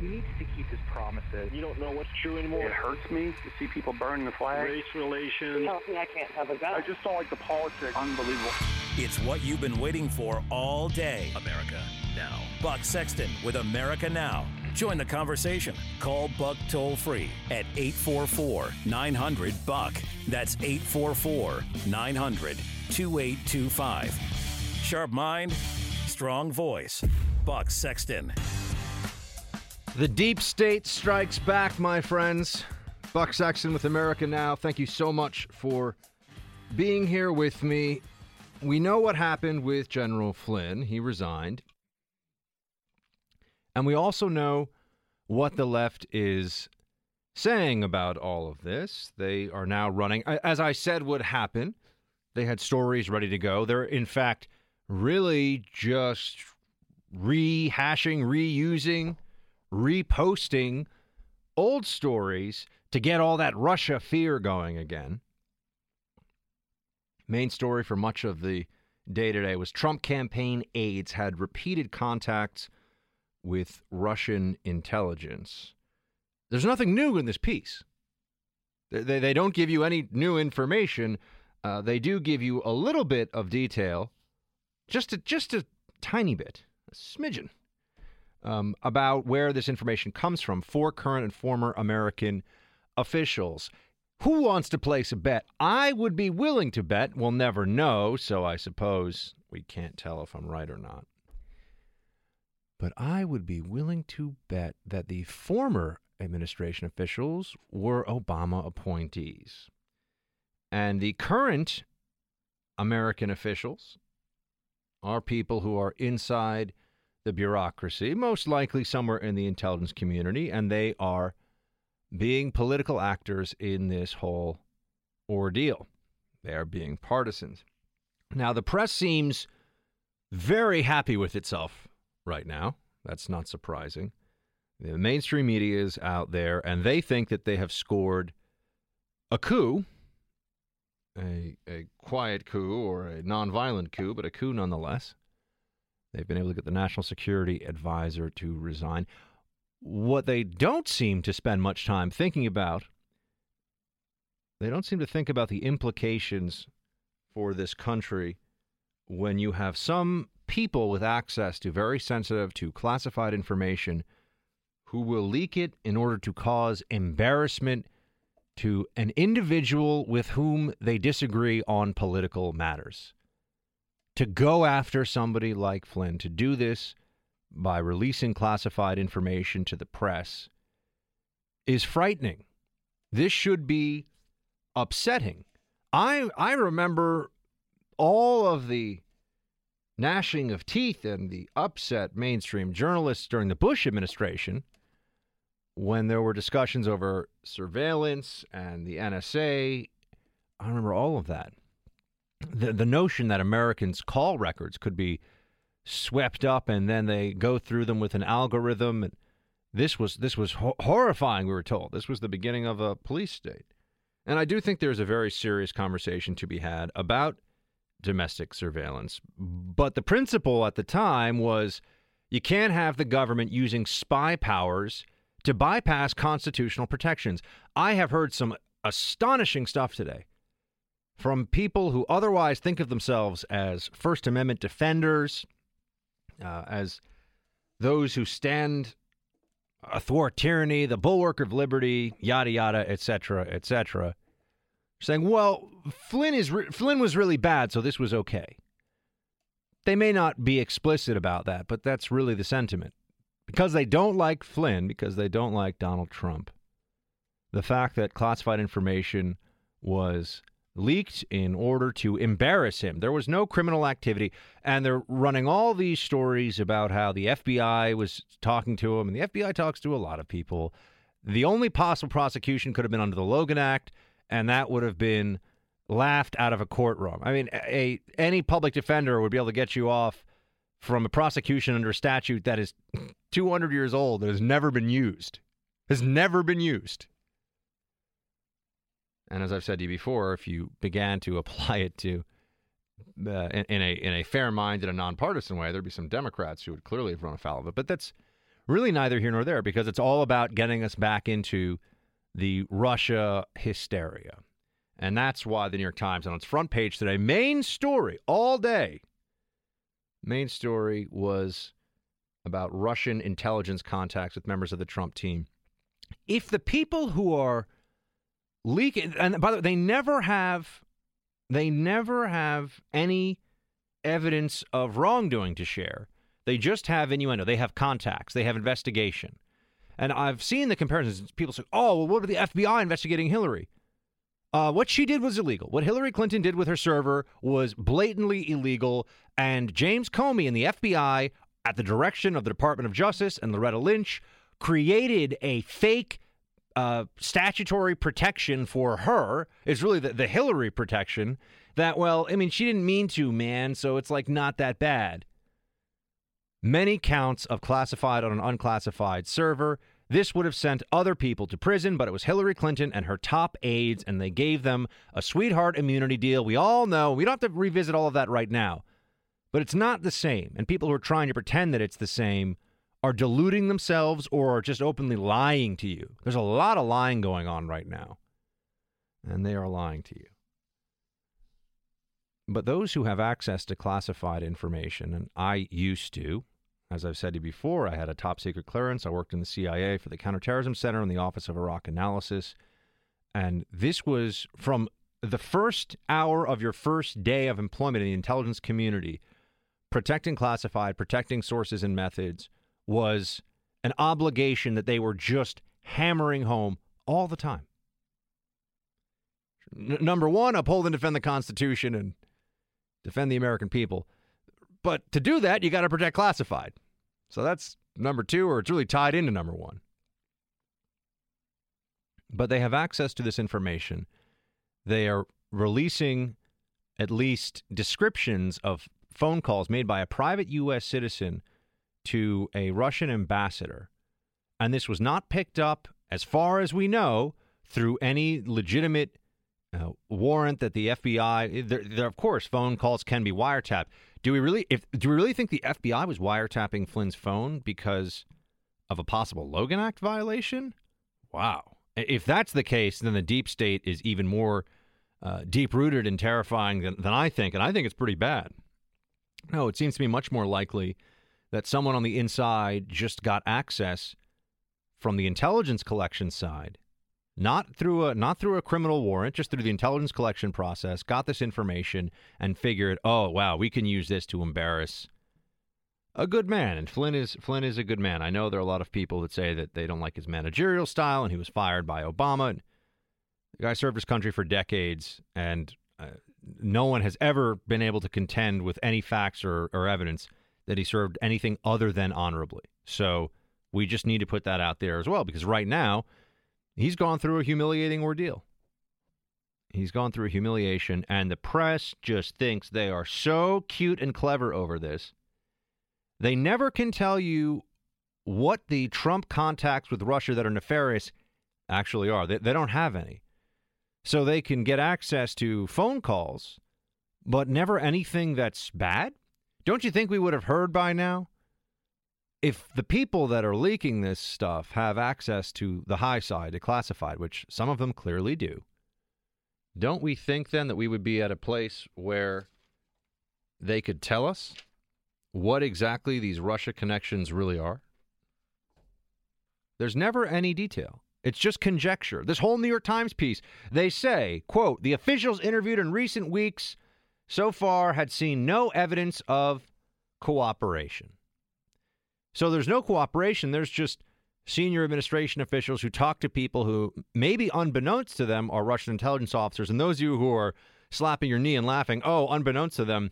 He needs to keep his promises. You don't know what's true anymore. It hurts me to see people burning the flag. Race relations. Tells me I can't have a gun. I just don't like the politics. Unbelievable. It's what you've been waiting for all day. America Now. Buck Sexton with America Now. Join the conversation. Call Buck toll free at 844 900 Buck. That's 844 900 2825. Sharp mind, strong voice. Buck Sexton. The deep state strikes back, my friends. Buck Sexton with America Now. Thank you so much for being here with me. We know what happened with General Flynn. He resigned. And we also know what the left is saying about all of this. They are now running, as I said would happen, they had stories ready to go. They're, in fact, really just rehashing, reusing, reposting old stories to get all that Russia fear going again. Main story for much of the day today was Trump campaign aides had repeated contacts with Russian intelligence. There's nothing new in this piece. They, they, don't give you any new information. Uh, they do give you a little bit of detail, just a, just a tiny bit, a smidgen, um, about where this information comes from for current and former American officials. Who wants to place a bet? I would be willing to bet. We'll never know, so I suppose we can't tell if I'm right or not but I would be willing to bet that the former administration officials were Obama appointees. And the current American officials are people who are inside the bureaucracy, most likely somewhere in the intelligence community, and they are being political actors in this whole ordeal. They are being partisans. Now, the press seems very happy with itself right now. That's not surprising. The mainstream media is out there, and they think that they have scored a coup, a, a quiet coup or a nonviolent coup, but a coup nonetheless. They've been able to get the national security advisor to resign. What they don't seem to spend much time thinking about, they don't seem to think about the implications for this country when you have some people with access to very sensitive to classified information who will leak it in order to cause embarrassment to an individual with whom they disagree on political matters. To go after somebody like Flynn, to do this by releasing classified information to the press, is frightening. This should be upsetting. I I remember all of the gnashing of teeth and the upset mainstream journalists during the Bush administration when there were discussions over surveillance and the NSA. I remember all of that. The, the notion that Americans' call records could be swept up and then they go through them with an algorithm. And this was this was ho- horrifying. We were told this was the beginning of a police state, and I do think there's a very serious conversation to be had about domestic surveillance. But the principle at the time was you can't have the government using spy powers to bypass constitutional protections. I have heard some astonishing stuff today from people who otherwise think of themselves as First Amendment defenders, uh, as those who stand athwart tyranny, the bulwark of liberty, yada yada, etc., etc saying, "Well, Flynn is re- Flynn was really bad, so this was okay." They may not be explicit about that, but that's really the sentiment. Because they don't like Flynn, because they don't like Donald Trump. The fact that classified information was leaked in order to embarrass him. There was no criminal activity, and they're running all these stories about how the FBI was talking to him, and the FBI talks to a lot of people. The only possible prosecution could have been under the Logan Act and that would have been laughed out of a courtroom. I mean, a any public defender would be able to get you off from a prosecution under a statute that is 200 years old that has never been used. Has never been used. And as I've said to you before, if you began to apply it to uh, in, in, a in a fair-minded and nonpartisan way, there'd be some Democrats who would clearly have run afoul of it. But that's really neither here nor there because it's all about getting us back into the Russia hysteria. And that's why the New York Times on its front page today, main story all day, main story was about Russian intelligence contacts with members of the Trump team. If the people who are leaking, and by the way, they never have, they never have any evidence of wrongdoing to share. They just have innuendo. They have contacts. They have investigation. And I've seen the comparisons. People say, "Oh, well, what about the FBI investigating Hillary?" Uh, what she did was illegal. What Hillary Clinton did with her server was blatantly illegal. And James Comey and the FBI, at the direction of the Department of Justice and Loretta Lynch, created a fake uh, statutory protection for her. is really the, the Hillary protection that, well, I mean, she didn't mean to, man. So it's like not that bad. Many counts of classified on an unclassified server. This would have sent other people to prison, but it was Hillary Clinton and her top aides, and they gave them a sweetheart immunity deal. We all know. We don't have to revisit all of that right now. But it's not the same. And people who are trying to pretend that it's the same are deluding themselves or are just openly lying to you. There's a lot of lying going on right now. And they are lying to you. But those who have access to classified information, and I used to, as I've said to you before, I had a top secret clearance. I worked in the CIA for the Counterterrorism Center and the Office of Iraq Analysis. And this was from the first hour of your first day of employment in the intelligence community, protecting classified, protecting sources and methods was an obligation that they were just hammering home all the time. N- number one, uphold and defend the Constitution and defend the American people. But to do that, you got to protect classified. So that's number two, or it's really tied into number one. But they have access to this information. They are releasing at least descriptions of phone calls made by a private U.S. citizen to a Russian ambassador. And this was not picked up, as far as we know, through any legitimate uh, warrant that the FBI. There, there, of course, phone calls can be wiretapped. Do we really? If do we really think the FBI was wiretapping Flynn's phone because of a possible Logan Act violation? Wow. If that's the case, then the deep state is even more uh, deep rooted and terrifying than, than I think, and I think it's pretty bad. No, it seems to me much more likely that someone on the inside just got access from the intelligence collection side not through a not through a criminal warrant, just through the intelligence collection process, got this information and figured, oh wow, we can use this to embarrass a good man. And Flynn is Flynn is a good man. I know there are a lot of people that say that they don't like his managerial style, and he was fired by Obama. The guy served his country for decades, and uh, no one has ever been able to contend with any facts or, or evidence that he served anything other than honorably. So we just need to put that out there as well, because right now He's gone through a humiliating ordeal. He's gone through a humiliation, and the press just thinks they are so cute and clever over this. They never can tell you what the Trump contacts with Russia that are nefarious actually are. They, they don't have any. So they can get access to phone calls, but never anything that's bad. Don't you think we would have heard by now? if the people that are leaking this stuff have access to the high side, to classified, which some of them clearly do, don't we think then that we would be at a place where they could tell us what exactly these Russia connections really are? There's never any detail. It's just conjecture. This whole New York Times piece, they say, quote, the officials interviewed in recent weeks so far had seen no evidence of cooperation. So there's no cooperation. There's just senior administration officials who talk to people who, maybe unbeknownst to them, are Russian intelligence officers. And those of you who are slapping your knee and laughing, oh, unbeknownst to them,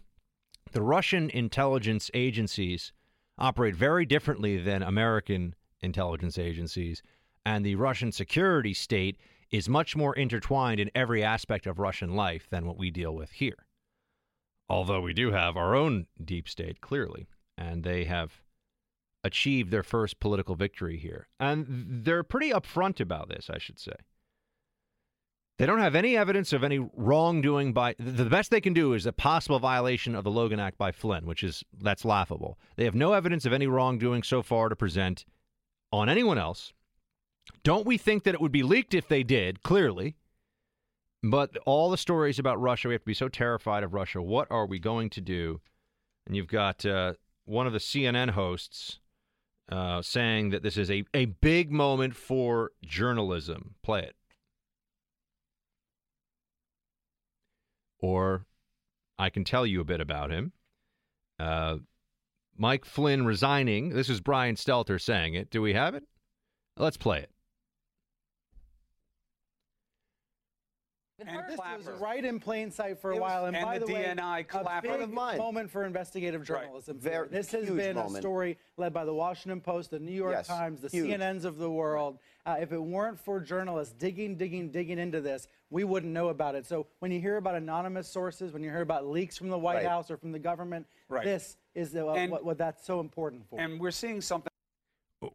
the Russian intelligence agencies operate very differently than American intelligence agencies. And the Russian security state is much more intertwined in every aspect of Russian life than what we deal with here. Although we do have our own deep state, clearly, and they have achieved their first political victory here. And they're pretty upfront about this, I should say. They don't have any evidence of any wrongdoing by the best they can do is a possible violation of the Logan Act by Flynn, which is that's laughable. They have no evidence of any wrongdoing so far to present on anyone else. Don't we think that it would be leaked if they did? Clearly. But all the stories about Russia, we have to be so terrified of Russia. What are we going to do? And you've got uh, one of the CNN hosts uh, saying that this is a, a big moment for journalism. Play it. Or I can tell you a bit about him. Uh, Mike Flynn resigning. This is Brian Stelter saying it. Do we have it? Let's play it. And this was right in plain sight for a while. And, and by the the, way, DNI a Clapper. big moment for investigative journalism. Very this has huge been a story led by the Washington Post, the New York Yes, Times, the huge. CNNs of the world. Uh, if it weren't for journalists digging, digging, digging into this, we wouldn't know about it. So when you hear about anonymous sources, when you hear about leaks from the White Right. House or from the government, Right. this is the, And- what, what that's so important for. And we're seeing something.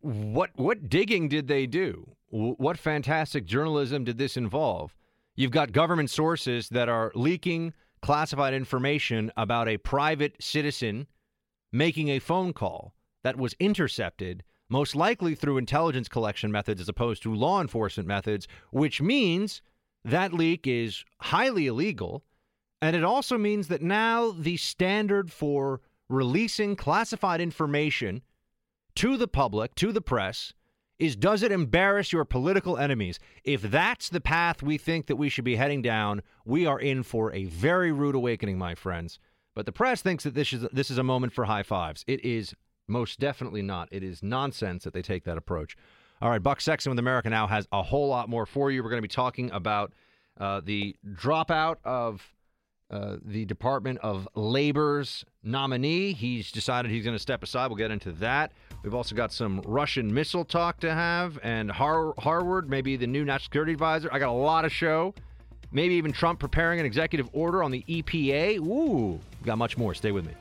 What what digging did they do? What fantastic journalism did this involve? You've got government sources that are leaking classified information about a private citizen making a phone call that was intercepted, most likely through intelligence collection methods as opposed to law enforcement methods, which means that leak is highly illegal. And it also means that now the standard for releasing classified information to the public, to the press, is does it embarrass your political enemies? If that's the path we think that we should be heading down, we are in for a very rude awakening, my friends. But the press thinks that this is this is a moment for high fives. It is most definitely not. It is nonsense that they take that approach. All right, Buck Sexton with America Now has a whole lot more for you. We're going to be talking about uh, the dropout of uh, the Department of Labor's nominee. He's decided he's going to step aside. We'll get into that. We've also got some Russian missile talk to have, and Har- Harward, maybe the new national security advisor. I got a lot of show. Maybe even Trump preparing an executive order on the EPA. Ooh, got much more. Stay with me.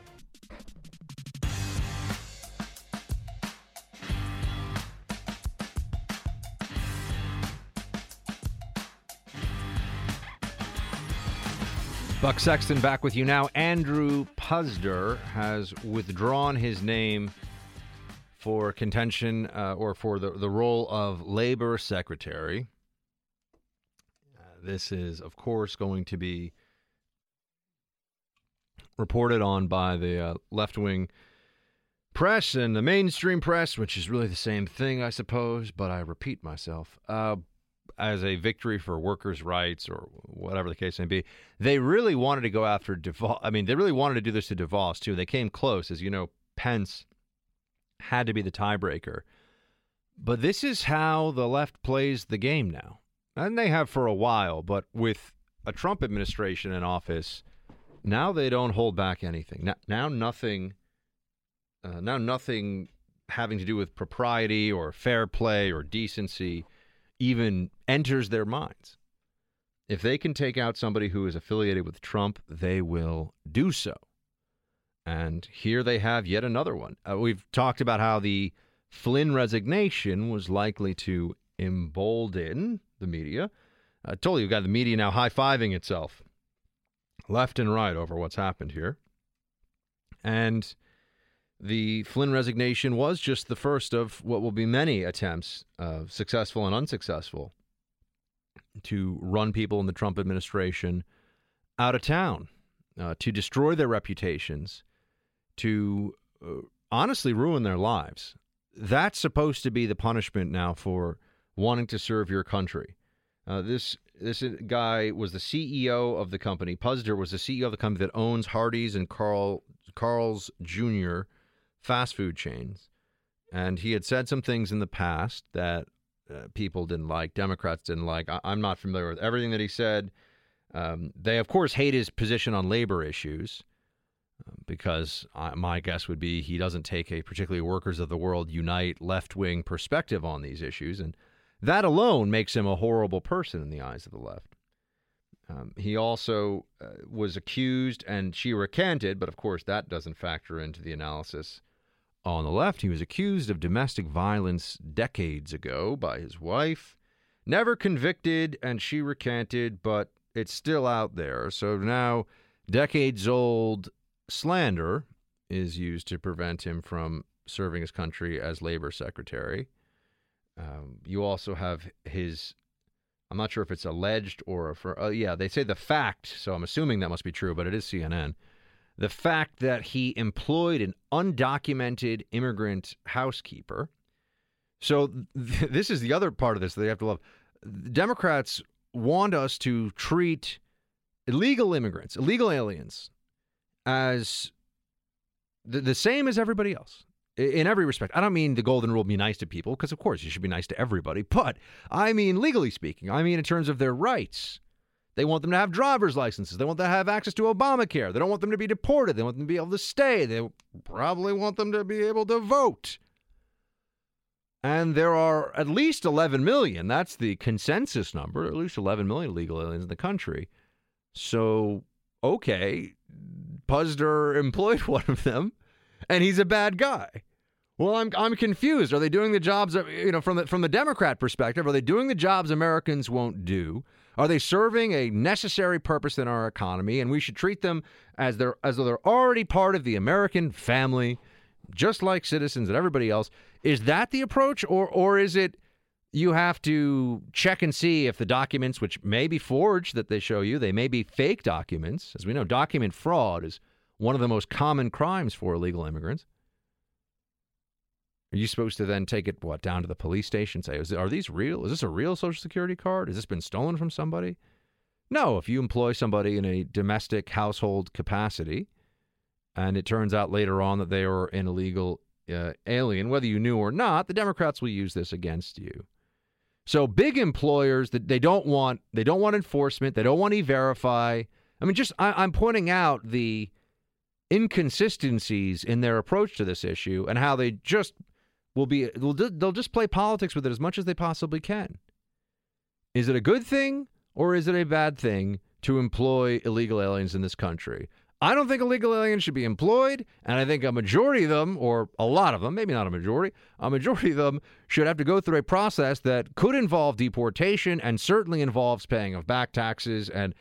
Buck Sexton back with you now. Andrew Puzder has withdrawn his name for contention uh, or for the, the role of labor secretary. Uh, this is, of course, going to be reported on by the uh, left wing press and the mainstream press, which is really the same thing, I suppose, but I repeat myself. As a victory for workers' rights or whatever the case may be. They really wanted to go after DeVos. I mean, they really wanted to do this to DeVos, too. They came close. As you know, Pence had to be the tiebreaker. But this is how the left plays the game now. And they have for a while, but with a Trump administration in office, now they don't hold back anything. Now, now nothing. Uh, now nothing having to do with propriety or fair play or decency even enters their minds. If they can take out somebody who is affiliated with Trump, they will do so. And here they have yet another one. Uh, we've talked about how the Flynn resignation was likely to embolden the media. I told you, you've got the media now high fiving itself left and right over what's happened here. And the Flynn resignation was just the first of what will be many attempts, uh, successful and unsuccessful, to run people in the Trump administration out of town, uh, to destroy their reputations, to uh, honestly ruin their lives. That's supposed to be the punishment now for wanting to serve your country. Uh, this this guy was the CEO of the company. Puzder was the CEO of the company that owns Hardee's and Carl Carl's Jr. fast food chains, and he had said some things in the past that uh, people didn't like, Democrats didn't like. I, I'm not familiar with everything that he said. Um, they, of course, hate his position on labor issues uh, because I, my guess would be he doesn't take a particularly workers of the world unite left wing perspective on these issues, and that alone makes him a horrible person in the eyes of the left. Um, he also uh, was accused, and she recanted, but of course that doesn't factor into the analysis on the left. He was accused of domestic violence decades ago by his wife, never convicted, and she recanted, but it's still out there. So now, decades old slander is used to prevent him from serving his country as labor secretary. Um, you also have his. I'm not sure if it's alleged or for. Uh, yeah, they say the fact, so I'm assuming that must be true, but it is CNN. The fact that he employed an undocumented immigrant housekeeper. So th- this is the other part of this that they have to love. The Democrats want us to treat illegal immigrants, illegal aliens, as the, the same as everybody else in every respect. I don't mean the golden rule be nice to people, because of course you should be nice to everybody, but I mean legally speaking, I mean in terms of their rights. They want them to have driver's licenses. They want them to have access to Obamacare. They don't want them to be deported. They want them to be able to stay. They probably want them to be able to vote. And there are at least 11 million. That's the consensus number. At least 11 million illegal aliens in the country. So, okay, Puzder employed one of them, and he's a bad guy. Well, I'm I'm confused. Are they doing the jobs you know from the from the Democrat perspective? Are they doing the jobs Americans won't do? Are they serving a necessary purpose in our economy, and we should treat them as they're as though they're already part of the American family, just like citizens and everybody else? Is that the approach, or or is it you have to check and see if the documents, which may be forged that they show you, they may be fake documents. As we know, document fraud is one of the most common crimes for illegal immigrants. Are you supposed to then take it what down to the police station? Say, is, are these real? Is this a real social security card? Has this been stolen from somebody? No. If you employ somebody in a domestic household capacity, and it turns out later on that they are an illegal uh, alien, whether you knew or not, the Democrats will use this against you. So big employers that they don't want, they don't want enforcement, they don't want e-verify. I mean, just I, I'm pointing out the inconsistencies in their approach to this issue and how they just will be they'll, just play politics with it as much as they possibly can. Is it a good thing or is it a bad thing to employ illegal aliens in this country? I don't think illegal aliens should be employed, and I think a majority of them, or a lot of them, maybe not a majority, a majority of them should have to go through a process that could involve deportation and certainly involves paying of back taxes. And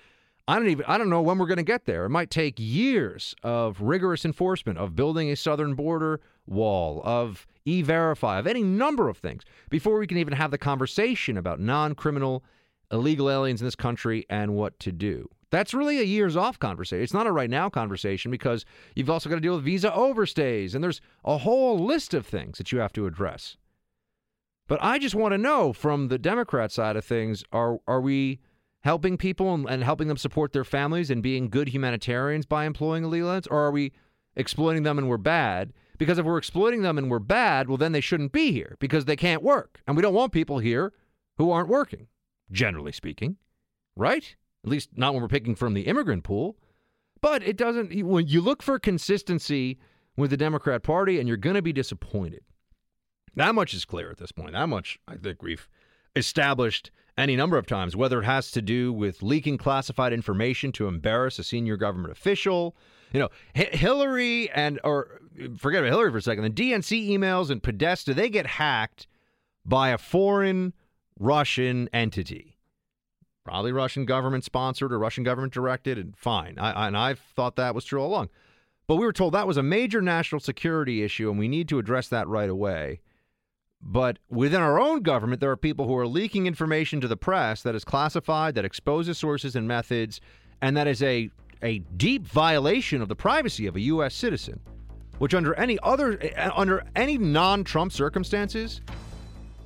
I don't even I don't know when we're going to get there. It might take years of rigorous enforcement, of building a southern border wall, of e-verify, of any number of things before we can even have the conversation about non-criminal illegal aliens in this country and what to do. That's really a years off conversation. It's not a right now conversation because you've also got to deal with visa overstays and there's a whole list of things that you have to address. But I just want to know from the Democrat side of things are are we helping people and, and helping them support their families and being good humanitarians by employing illegal aliens or are we exploiting them and we're bad? Because if we're exploiting them and we're bad, well then they shouldn't be here because they can't work. And we don't want people here who aren't working, generally speaking. Right? At least not when we're picking from the immigrant pool. But it doesn't, when you look for consistency with the Democrat Party, and you're going to be disappointed. That much is clear at this point. That much I think we've established any number of times, whether it has to do with leaking classified information to embarrass a senior government official. You know, Hillary and, or forget about Hillary for a second, the DNC emails and Podesta, they get hacked by a foreign Russian entity probably Russian government sponsored or Russian government directed, and fine. I, I, and I've thought that was true all along. But we were told that was a major national security issue, and we need to address that right away. But within our own government, there are people who are leaking information to the press that is classified, that exposes sources and methods, and that is a, a deep violation of the privacy of a U.S. citizen, which under any other, eh, under any non-Trump circumstances,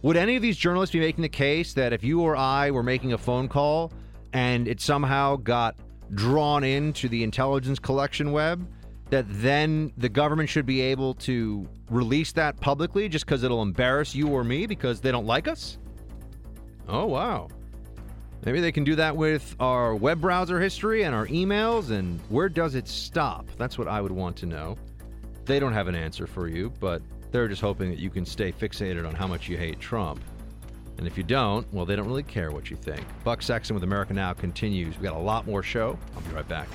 would any of these journalists be making the case that if you or I were making a phone call and it somehow got drawn into the intelligence collection web, that then the government should be able to release that publicly just because it'll embarrass you or me because they don't like us? Oh, wow. Maybe they can do that with our web browser history and our emails, and where does it stop? That's what I would want to know. They don't have an answer for you, but they're just hoping that you can stay fixated on how much you hate Trump. And if you don't, well, they don't really care what you think. Buck Sexton with America Now continues. We got a lot more show. I'll be right back.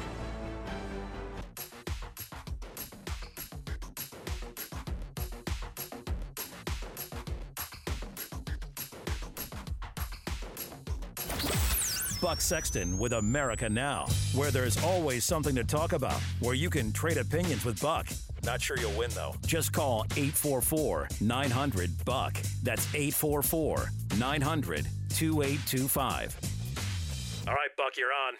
Buck Sexton with America Now, where there's always something to talk about, where you can trade opinions with Buck. Not sure you'll win, though. Just call 844 900 Buck. That's 844 900 2825. All right, Buck, you're on.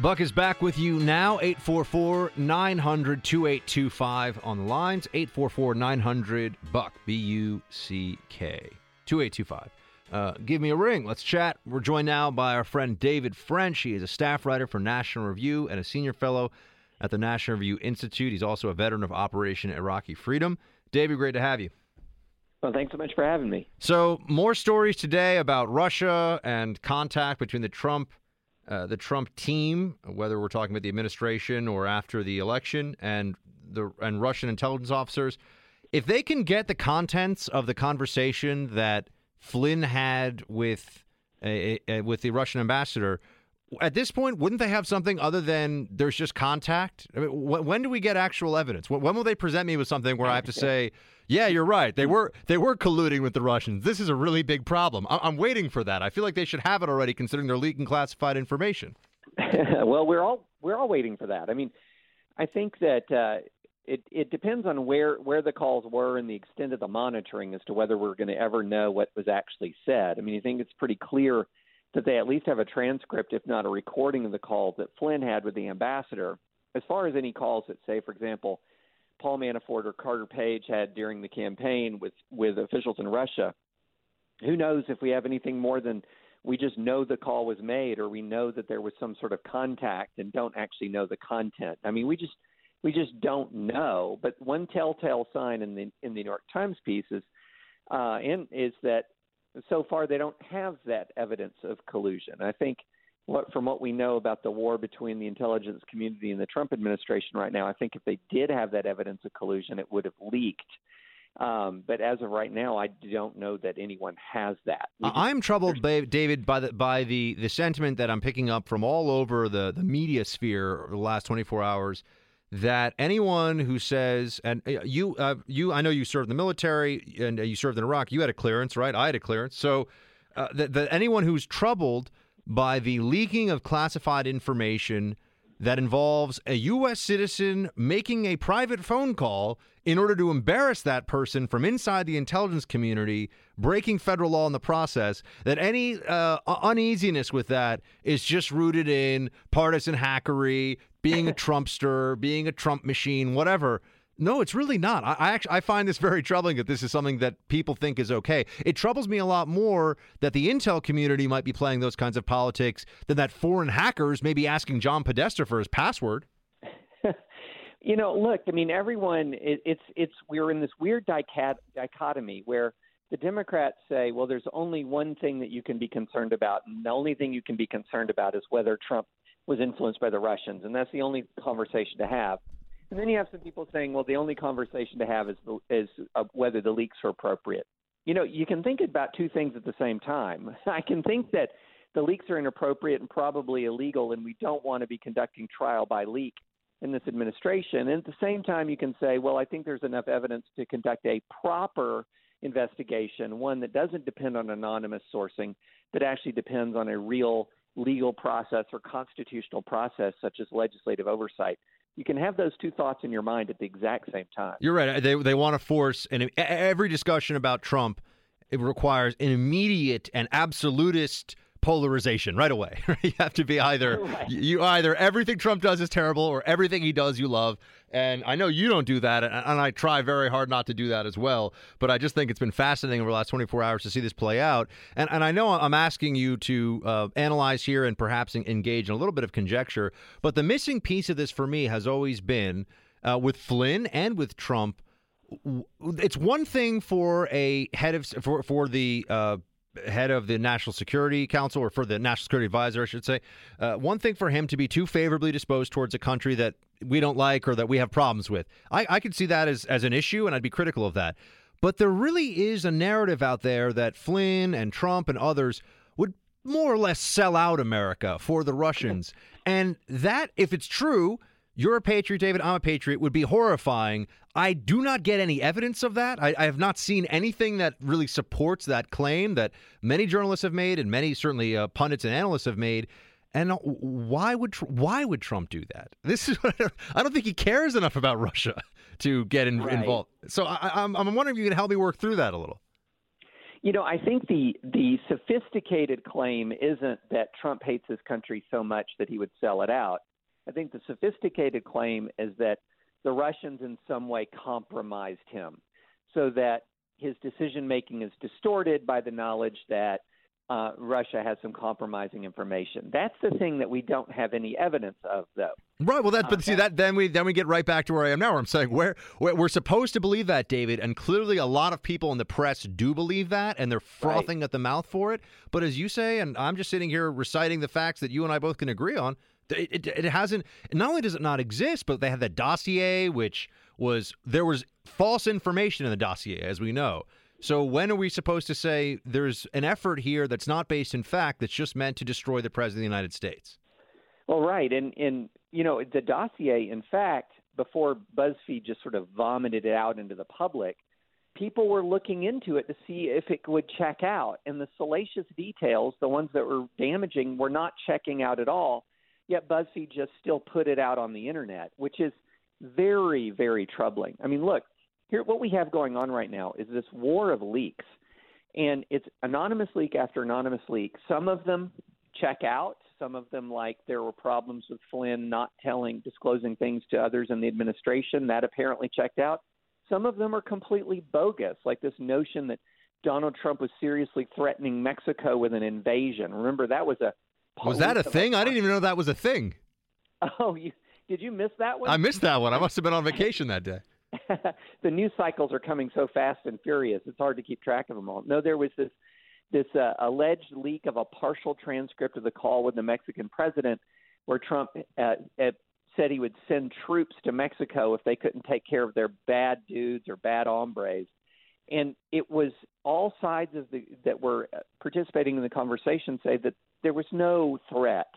Buck is back with you now. 844 900 2825 on the lines. 844 900 Buck. B U C K. 2825. Uh, give me a ring. Let's chat. We're joined now by our friend David French. He is a staff writer for National Review and a senior fellow at the National Review Institute. He's also a veteran of Operation Iraqi Freedom. David, great to have you. Well, thanks so much for having me. So, more stories today about Russia and contact between the Trump uh, the Trump team, whether we're talking about the administration or after the election, and the and Russian intelligence officers, if they can get the contents of the conversation that Flynn had with a, a, with the Russian ambassador, at this point, wouldn't they have something other than there's just contact? I mean, wh- when do we get actual evidence? When will they present me with something where I have to say, "Yeah, you're right. They were they were colluding with the Russians. This is a really big problem." I- I'm waiting for that. I feel like they should have it already, considering they're leaking classified information. well, we're all we're all waiting for that. I mean, I think that uh, it it depends on where where the calls were and the extent of the monitoring as to whether we're going to ever know what was actually said. I mean, I think it's pretty clear that they at least have a transcript, if not a recording of the calls that Flynn had with the ambassador. As far as any calls that say, for example, Paul Manafort or Carter Page had during the campaign with with officials in Russia, who knows if we have anything more than we just know the call was made or we know that there was some sort of contact and don't actually know the content. I mean, we just we just don't know. But one telltale sign in the in the New York Times piece is uh, in, is that so far they don't have that evidence of collusion. I think what from what we know about the war between the intelligence community and the Trump administration right now, I think if they did have that evidence of collusion, it would have leaked. Um, but as of right now, I don't know that anyone has that. I'm troubled, David, by the by the the sentiment that I'm picking up from all over the the media sphere over the last 24 hours. That anyone who says, and uh, you, uh, you, I know you served in the military and uh, you served in Iraq. You had a clearance, right? I had a clearance. So uh, that, that anyone who's troubled by the leaking of classified information that involves a U.S. citizen making a private phone call in order to embarrass that person from inside the intelligence community, breaking federal law in the process, that any uh, uneasiness with that is just rooted in partisan hackery, being a Trumpster, being a Trump machine, whatever. No, it's really not. I, I actually I find this very troubling that this is something that people think is okay. It troubles me a lot more that the intel community might be playing those kinds of politics than that foreign hackers may be asking John Podesta for his password. you know, look, I mean, everyone, it, it's it's we're in this weird dichotomy where the Democrats say, well, there's only one thing that you can be concerned about, and the only thing you can be concerned about is whether Trump was influenced by the Russians, and that's the only conversation to have. And then you have some people saying, well, the only conversation to have is the, is uh, whether the leaks are appropriate. You know, you can think about two things at the same time. I can think that the leaks are inappropriate and probably illegal, and we don't want to be conducting trial by leak in this administration. And at the same time, you can say, well, I think there's enough evidence to conduct a proper investigation, one that doesn't depend on anonymous sourcing, but actually depends on a real legal process or constitutional process, such as legislative oversight. You can have those two thoughts in your mind at the exact same time. You're right. They they want to force and every discussion about Trump it requires an immediate and absolutist polarization right away. you have to be either Right. you either everything Trump does is terrible or everything he does you love. And I know you don't do that, and I try very hard not to do that as well. But I just think it's been fascinating over the last 24 hours to see this play out. And and I know I'm asking you to uh, analyze here and perhaps engage in a little bit of conjecture. But the missing piece of this for me has always been uh, with Flynn and with Trump it's one thing for a head of for for the uh, head of the National Security Council or for the National Security Advisor, I should say. Uh, one thing for him to be too favorably disposed towards a country that we don't like or that we have problems with. I, I could see that as as an issue, and I'd be critical of that. But there really is a narrative out there that Flynn and Trump and others would more or less sell out America for the Russians, and that, if it's true. You're a patriot, David. I'm a patriot. Would be horrifying. I do not get any evidence of that. I, I, have not seen anything that really supports that claim that many journalists have made and many certainly uh, pundits and analysts have made. And why would why would Trump do that? This is I, don't, I don't think he cares enough about Russia to get in, Right. involved. So I, I'm I'm wondering if you can help me work through that a little. You know, I think the the sophisticated claim isn't that Trump hates his country so much that he would sell it out. I think the sophisticated claim is that the Russians in some way compromised him so that his decision making is distorted by the knowledge that uh, Russia has some compromising information. That's the thing that we don't have any evidence of, though. Right. Well, that. But see, that- then we then we get right back to where I am now. Where I'm saying where, where we're supposed to believe that, David, and clearly a lot of people in the press do believe that, and they're frothing at the mouth for it. But as you say, and I'm just sitting here reciting the facts that you and I both can agree on. It, it, it hasn't. Not only does it not exist, but they had the dossier, which was there was false information in the dossier, as we know. So when are we supposed to say there's an effort here that's not based in fact, that's just meant to destroy the president of the United States? Well, right, and and you know the dossier. In fact, before BuzzFeed just sort of vomited it out into the public, people were looking into it to see if it would check out, and the salacious details, the ones that were damaging, were not checking out at all. Yet BuzzFeed just still put it out on the internet, which is very, very troubling. I mean, look, here what we have going on right now is this war of leaks, and it's anonymous leak after anonymous leak. Some of them check out. Some of them, like there were problems with Flynn not telling, disclosing things to others in the administration. That apparently checked out. Some of them are completely bogus, like this notion that Donald Trump was seriously threatening Mexico with an invasion. Remember that was a Was that a thing? I didn't even know that was a thing. Oh, you did you miss that one? I missed that one. I must have been on vacation that day. the news cycles are coming so fast and furious; it's hard to keep track of them all. No, there was this this uh, alleged leak of a partial transcript of the call with the Mexican president, where Trump uh, uh, said he would send troops to Mexico if they couldn't take care of their bad dudes or bad hombres. And it was all sides of the that were participating in the conversation say that there was no threat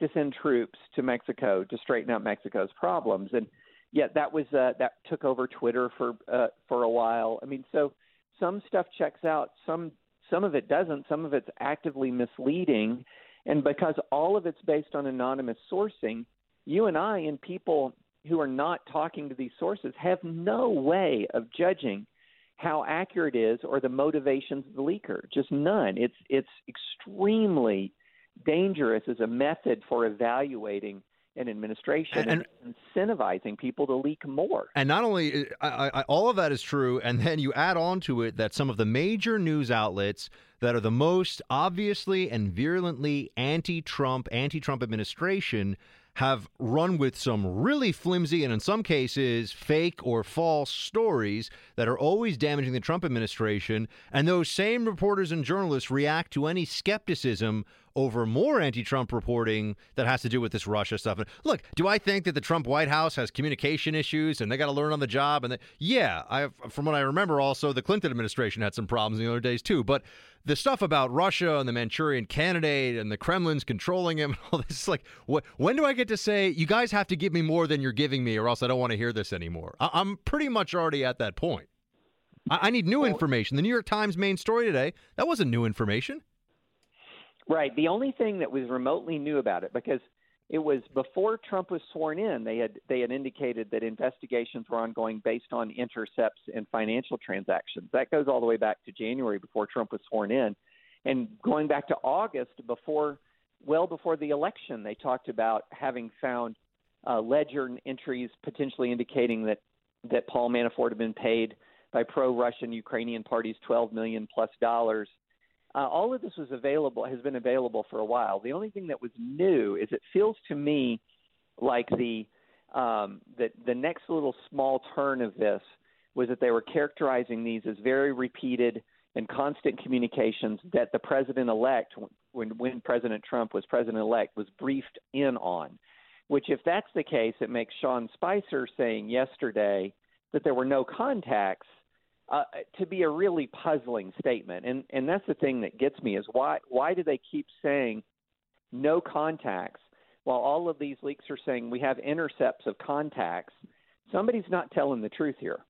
to send troops to Mexico to straighten out Mexico's problems. And yet that was uh, that took over Twitter for uh, for a while. I mean, so some stuff checks out, some some of it doesn't. Some of it's actively misleading, and because all of it's based on anonymous sourcing, you and I and people who are not talking to these sources have no way of judging how accurate it is or the motivations of the leaker. Just none. It's it's extremely dangerous as a method for evaluating an administration and, And- incentivizing people to leak more. And not only I, I, I- all of that is true, and then you add on to it that some of the major news outlets that are the most obviously and virulently anti-Trump, anti-Trump administration have run with some really flimsy and in some cases fake or false stories that are always damaging the Trump administration and those same reporters and journalists react to any skepticism over more anti-Trump reporting that has to do with this Russia stuff. And look, do I think that the Trump White House has communication issues and they got to learn on the job? And they, yeah, I, from what I remember, also the Clinton administration had some problems in the other days too. But the stuff about Russia and the Manchurian Candidate and the Kremlin's controlling him, and all this, like, wh- when do I get to say you guys have to give me more than you're giving me, or else I don't want to hear this anymore? I- I'm pretty much already at that point. I, I need new information. The New York Times main story today that wasn't new information. Right. The only thing that was remotely new about it, because it was before Trump was sworn in, they had they had indicated that investigations were ongoing based on intercepts and financial transactions. That goes all the way back to January before Trump was sworn in, and going back to August before, well before the election, they talked about having found uh, ledger entries potentially indicating that that Paul Manafort had been paid by pro-Russian Ukrainian parties 12 million plus dollars uh, all of this was available, has been available for a while. The only thing that was new is it feels to me like the um, the, the next little small turn of this was that they were characterizing these as very repeated and constant communications that the president elect, when, when President Trump was president elect, was briefed in on. Which, if that's the case, it makes Sean Spicer saying yesterday that there were no contacts uh, to be a really puzzling statement. And and that's the thing that gets me is why why do they keep saying no contacts while all of these leaks are saying we have intercepts of contacts? Somebody's not telling the truth here.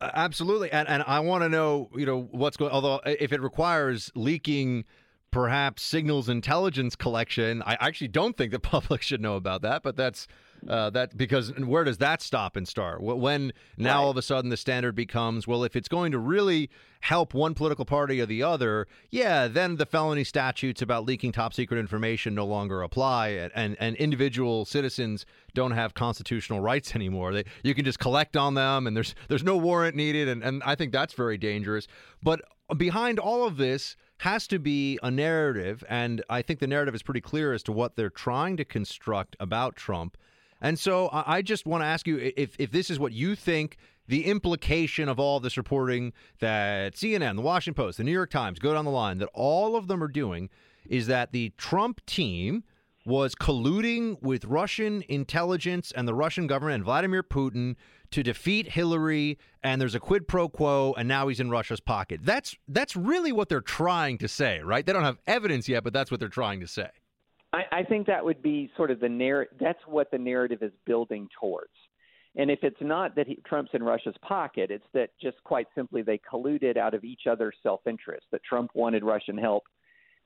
Uh, Absolutely, and and I want to know, you know, what's going. Although if it requires leaking perhaps signals intelligence collection. I actually don't think the public should know about that, but that's uh, that because where does that stop and start? When now Right. all of a sudden the standard becomes well, if it's going to really help one political party or the other, yeah, then the felony statutes about leaking top secret information no longer apply, and and, individual citizens don't have constitutional rights anymore. They, you can just collect on them, and there's there's no warrant needed, and, and I think that's very dangerous. But behind all of this has to be a narrative, and I think the narrative is pretty clear as to what they're trying to construct about Trump. And so I just want to ask you if, if this is what you think the implication of all this reporting that CNN, the Washington Post, the New York Times, go down the line, that all of them are doing is that the Trump team was colluding with Russian intelligence and the Russian government and Vladimir Putin to defeat Hillary and there's a quid pro quo and now he's in Russia's pocket. That's that's really what they're trying to say, right? They don't have evidence yet, but that's what they're trying to say. I, I think that would be sort of the narr- That's what the narrative is building towards. And if it's not that he, Trump's in Russia's pocket, it's that just quite simply they colluded out of each other's self-interest. That Trump wanted Russian help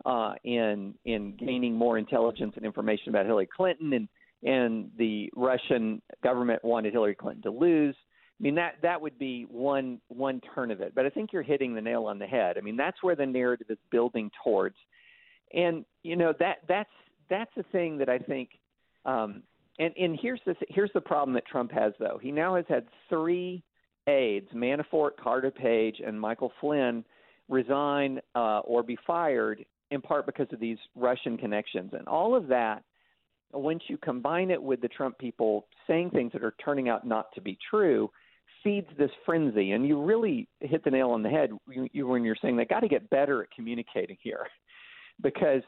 uh, in in gaining more intelligence and information about Hillary Clinton, and and the Russian government wanted Hillary Clinton to lose. I mean that that would be one one turn of it. But I think you're hitting the nail on the head. I mean that's where the narrative is building towards, and you know that that's that's the thing that I think. Um, and and here's the here's the problem that Trump has though. He now has had three aides, Manafort, Carter Page, and Michael Flynn, resign uh, or be fired in part because of these Russian connections, and all of that. Once you combine it with the Trump people saying things that are turning out not to be true, feeds this frenzy. And you really hit the nail on the head when you're saying they got to get better at communicating here, because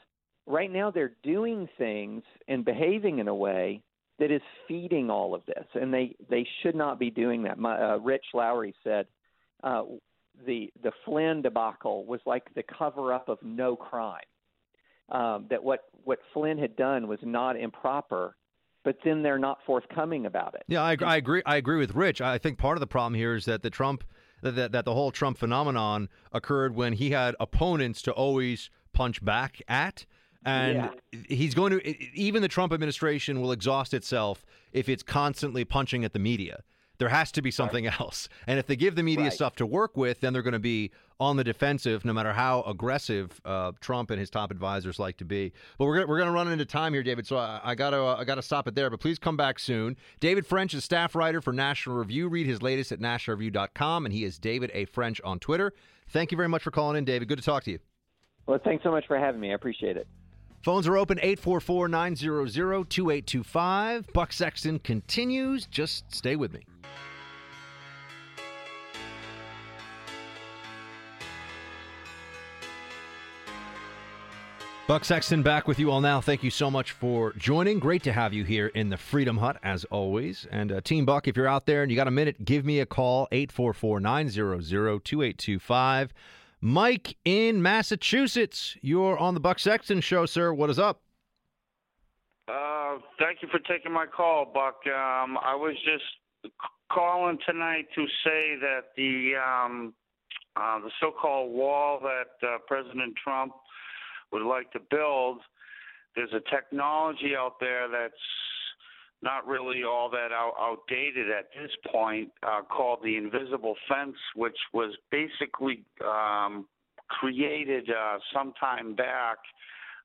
right now they're doing things and behaving in a way that is feeding all of this, and they they should not be doing that. My, uh, Rich Lowry said uh, the the Flynn debacle was like the cover up of no crime. Um, that what what Flynn had done was not improper, but then they're not forthcoming about it. Yeah, I, I agree. I agree with Rich. I think part of the problem here is that the Trump, that that the whole Trump phenomenon occurred when he had opponents to always punch back at, and he's going to. Even the Trump administration will exhaust itself if it's constantly punching at the media. There has to be something else, and if they give the media Right. stuff to work with, then they're going to be on the defensive, no matter how aggressive uh, Trump and his top advisors like to be. But we're we're going to run into time here, David. So I, I got to uh, I got to stop it there. But please come back soon. David French is staff writer for National Review. Read his latest at nationalreview.com, and he is David A. French on Twitter. Thank you very much for calling in, David. Good to talk to you. Well, thanks so much for having me. I appreciate it. Phones are open 844 900 2825. Buck Sexton continues. Just stay with me. Buck Sexton back with you all now. Thank you so much for joining. Great to have you here in the Freedom Hut as always. And uh, Team Buck, if you're out there and you got a minute, give me a call 844 900 2825. Mike in Massachusetts, you're on the Buck Sexton show, sir. What is up? Uh, thank you for taking my call, Buck. Um, I was just calling tonight to say that the um, uh, the so-called wall that uh, President Trump would like to build, there's a technology out there that's not really all that out- outdated at this point, uh, called the invisible fence, which was basically um, created uh, some time back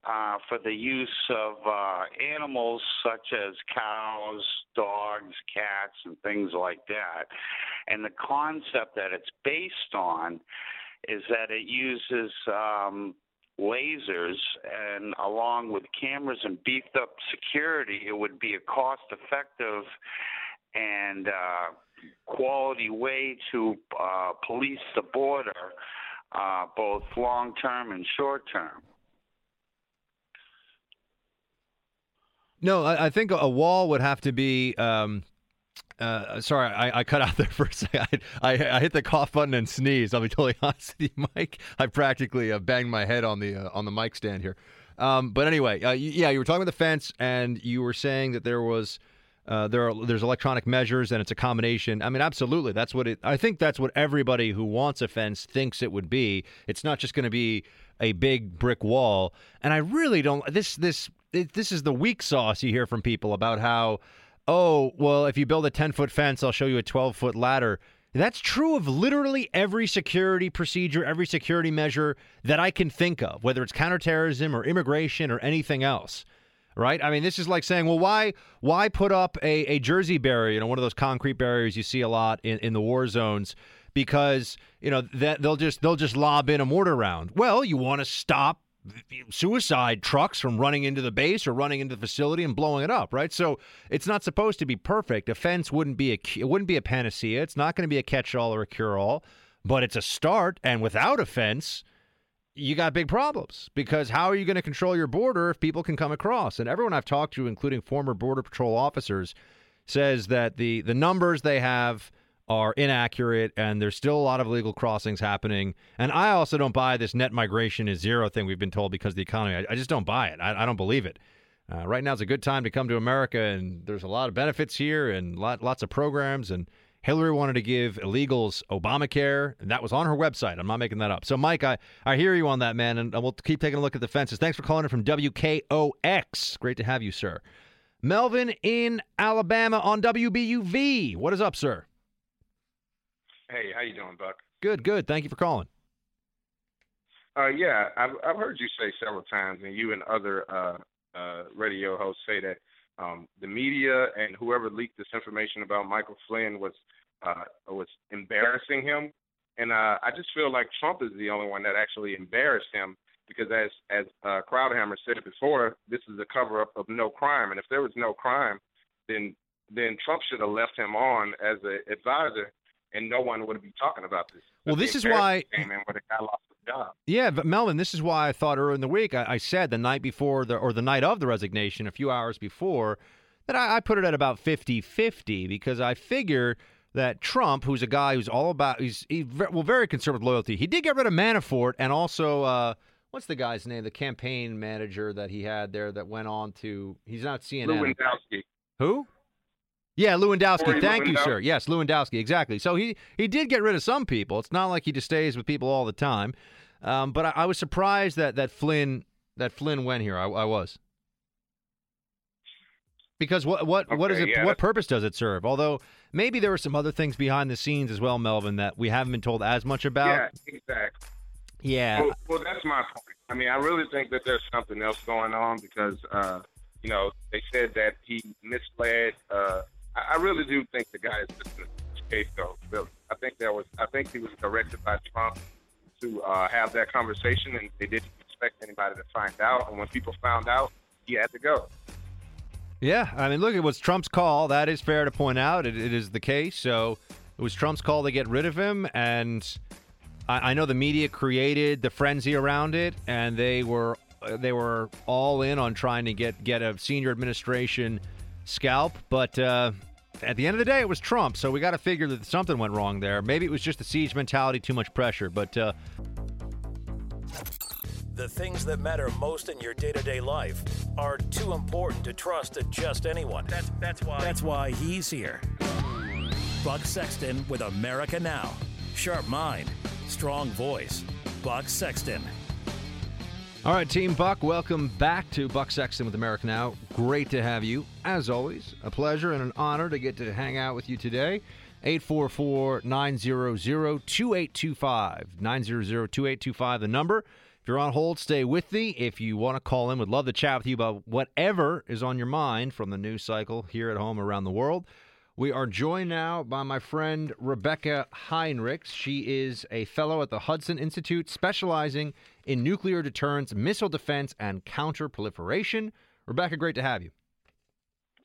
uh, for the use of uh, animals such as cows, dogs, cats, and things like that. And the concept that it's based on is that it uses um, lasers, and along with cameras and beefed up security, it would be a cost effective and uh, quality way to uh, police the border, uh, both long term and short term. No, I, I think a wall would have to be. Um, uh, sorry, I, I cut out there for a second. I, I, I hit the cough button and sneezed. I'll be totally honest with you, Mike. I practically uh, banged my head on the uh, on the mic stand here. Um, but anyway, uh, yeah, you were talking about the fence, and you were saying that there was uh, there are there's electronic measures and it's a combination. I mean, absolutely, that's what it. I think that's what everybody who wants a fence thinks it would be. It's not just going to be a big brick wall. And I really don't. This this it, this is the weak sauce you hear from people about how, oh well, if you build a ten foot fence, I'll show you a twelve foot ladder. That's true of literally every security procedure, every security measure that I can think of, whether it's counterterrorism or immigration or anything else right? I mean, this is like saying, well, why why put up a, a Jersey barrier, you know, one of those concrete barriers you see a lot in, in the war zones, because you know that they'll just they'll just lob in a mortar round. Well, you want to stop suicide trucks from running into the base or running into the facility and blowing it up, right? So it's not supposed to be perfect. A fence wouldn't be a it wouldn't be a panacea. It's not going to be a catch-all or a cure-all, but it's a start. And without a fence, you got big problems because how are you going to control your border if people can come across? And everyone I've talked to, including former Border Patrol officers, says that the, the numbers they have are inaccurate and there's still a lot of illegal crossings happening. And I also don't buy this net migration is zero thing we've been told because of the economy. I, I just don't buy it. I, I don't believe it. Uh, right now is a good time to come to America, and there's a lot of benefits here and lot, lots of programs and – Hillary wanted to give illegals Obamacare, and that was on her website. I'm not making that up. So, Mike, I, I hear you on that, man, and we'll keep taking a look at the fences. Thanks for calling in from WKOX. Great to have you, sir. Melvin in Alabama on WBUV. What is up, sir? Hey, how you doing, Buck? Good, good. Thank you for calling. Uh, yeah, I've I've heard you say several times, and you and other uh, uh, radio hosts say that um, the media and whoever leaked this information about Michael Flynn was uh, was embarrassing him, and uh, I just feel like Trump is the only one that actually embarrassed him because, as as uh, Krauthammer said before, this is a cover up of no crime, and if there was no crime, then then Trump should have left him on as an advisor, and no one would be talking about this. Well, this is why. Came in where the guy lost job. Yeah, but Melvin, this is why I thought earlier in the week I, I said the night before the or the night of the resignation, a few hours before, that I, I put it at about 50-50 because I figure that Trump, who's a guy who's all about, he's he, well very conservative loyalty. He did get rid of Manafort and also. Uh, what's the guy's name? The campaign manager that he had there that went on to. He's not CNN. Lewandowski. Who? Yeah, Lewandowski. Corey Thank you, sir. Yes, Lewandowski. Exactly. So he he did get rid of some people. It's not like he just stays with people all the time. Um, but I, I was surprised that that Flynn that Flynn went here. I, I was because what what what is it? yeah, what purpose does it serve? Although maybe there were some other things behind the scenes as well, Melvin, that we haven't been told as much about. Yeah, exactly. Yeah. Well, well, that's my point. I mean, I really think that there's something else going on because, uh, you know, they said that he misled. Uh, I, really do think the guy is just a scapegoat. Really, I think there was. I think he was directed by Trump to uh, have that conversation, and they didn't expect anybody to find out. And when people found out, he had to go. Yeah, I mean, look, it was Trump's call. That is fair to point out. It, it is the case. So it was Trump's call to get rid of him, and I, I know the media created the frenzy around it, and they were they were all in on trying to get get a senior administration scalp. But uh, at the end of the day, it was Trump. So we got to figure that something went wrong there. Maybe it was just the siege mentality, too much pressure. But uh, The things that matter most in your day-to-day life are too important to trust to just anyone. That's that's why That's why he's here. Buck Sexton with America Now. Sharp mind, strong voice. Buck Sexton. All right, Team Buck, welcome back to Buck Sexton with America Now. Great to have you. As always, a pleasure and an honor to get to hang out with you today. 844 900 2825. 900 2825, the number. If you're on hold, stay with me. If you want to call in, would love to chat with you about whatever is on your mind from the news cycle here at home around the world. We are joined now by my friend Rebecca Heinrichs. She is a fellow at the Hudson Institute specializing in nuclear deterrence, missile defense, and counterproliferation. Rebecca, great to have you.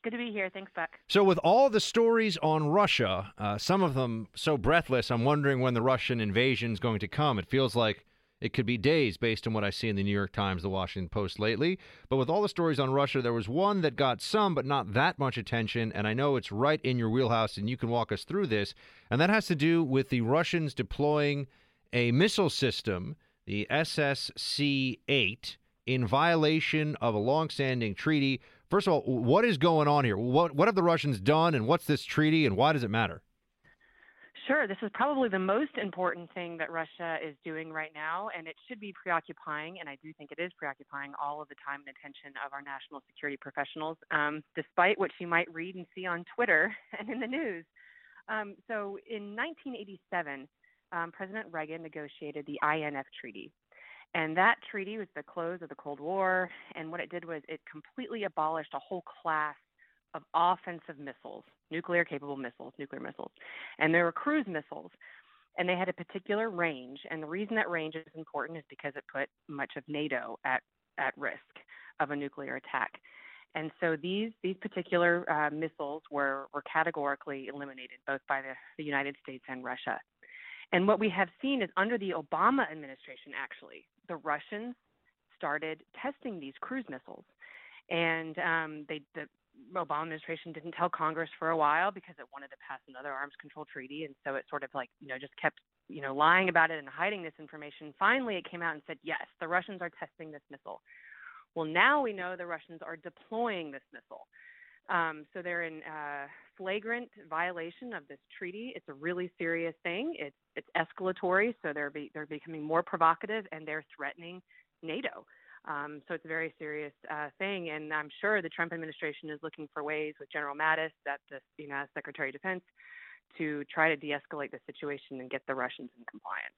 Good to be here. Thanks, Buck. So, with all the stories on Russia, uh, some of them so breathless, I'm wondering when the Russian invasion is going to come. It feels like it could be days based on what I see in the New York Times, the Washington Post lately. But with all the stories on Russia, there was one that got some, but not that much attention. And I know it's right in your wheelhouse, and you can walk us through this. And that has to do with the Russians deploying a missile system, the SSC 8, in violation of a longstanding treaty First of all, what is going on here? What what have the Russians done, and what's this treaty, and why does it matter? Sure, this is probably the most important thing that Russia is doing right now, and it should be preoccupying, and I do think it is preoccupying all of the time and attention of our national security professionals, um, despite what you might read and see on Twitter and in the news. Um, so in 1987, um, President Reagan negotiated the INF Treaty. And that treaty was the close of the Cold War, and what it did was it completely abolished a whole class of offensive missiles, nuclear capable missiles, nuclear missiles. And there were cruise missiles. And they had a particular range. And the reason that range is important is because it put much of NATO at, at risk of a nuclear attack. And so these these particular uh, missiles were, were categorically eliminated both by the, the United States and Russia. And what we have seen is under the Obama administration, actually, the Russians started testing these cruise missiles. And um, they, the Obama administration didn't tell Congress for a while because it wanted to pass another arms control treaty, and so it sort of like you know just kept you know lying about it and hiding this information. Finally, it came out and said, yes, the Russians are testing this missile. Well, now we know the Russians are deploying this missile. Um, so they're in uh, flagrant violation of this treaty. It's a really serious thing. It's it's escalatory, so they're be, they're becoming more provocative and they're threatening NATO. Um, so it's a very serious uh, thing, and I'm sure the Trump administration is looking for ways with General Mattis, that the you know Secretary of Defense, to try to de-escalate the situation and get the Russians in compliance.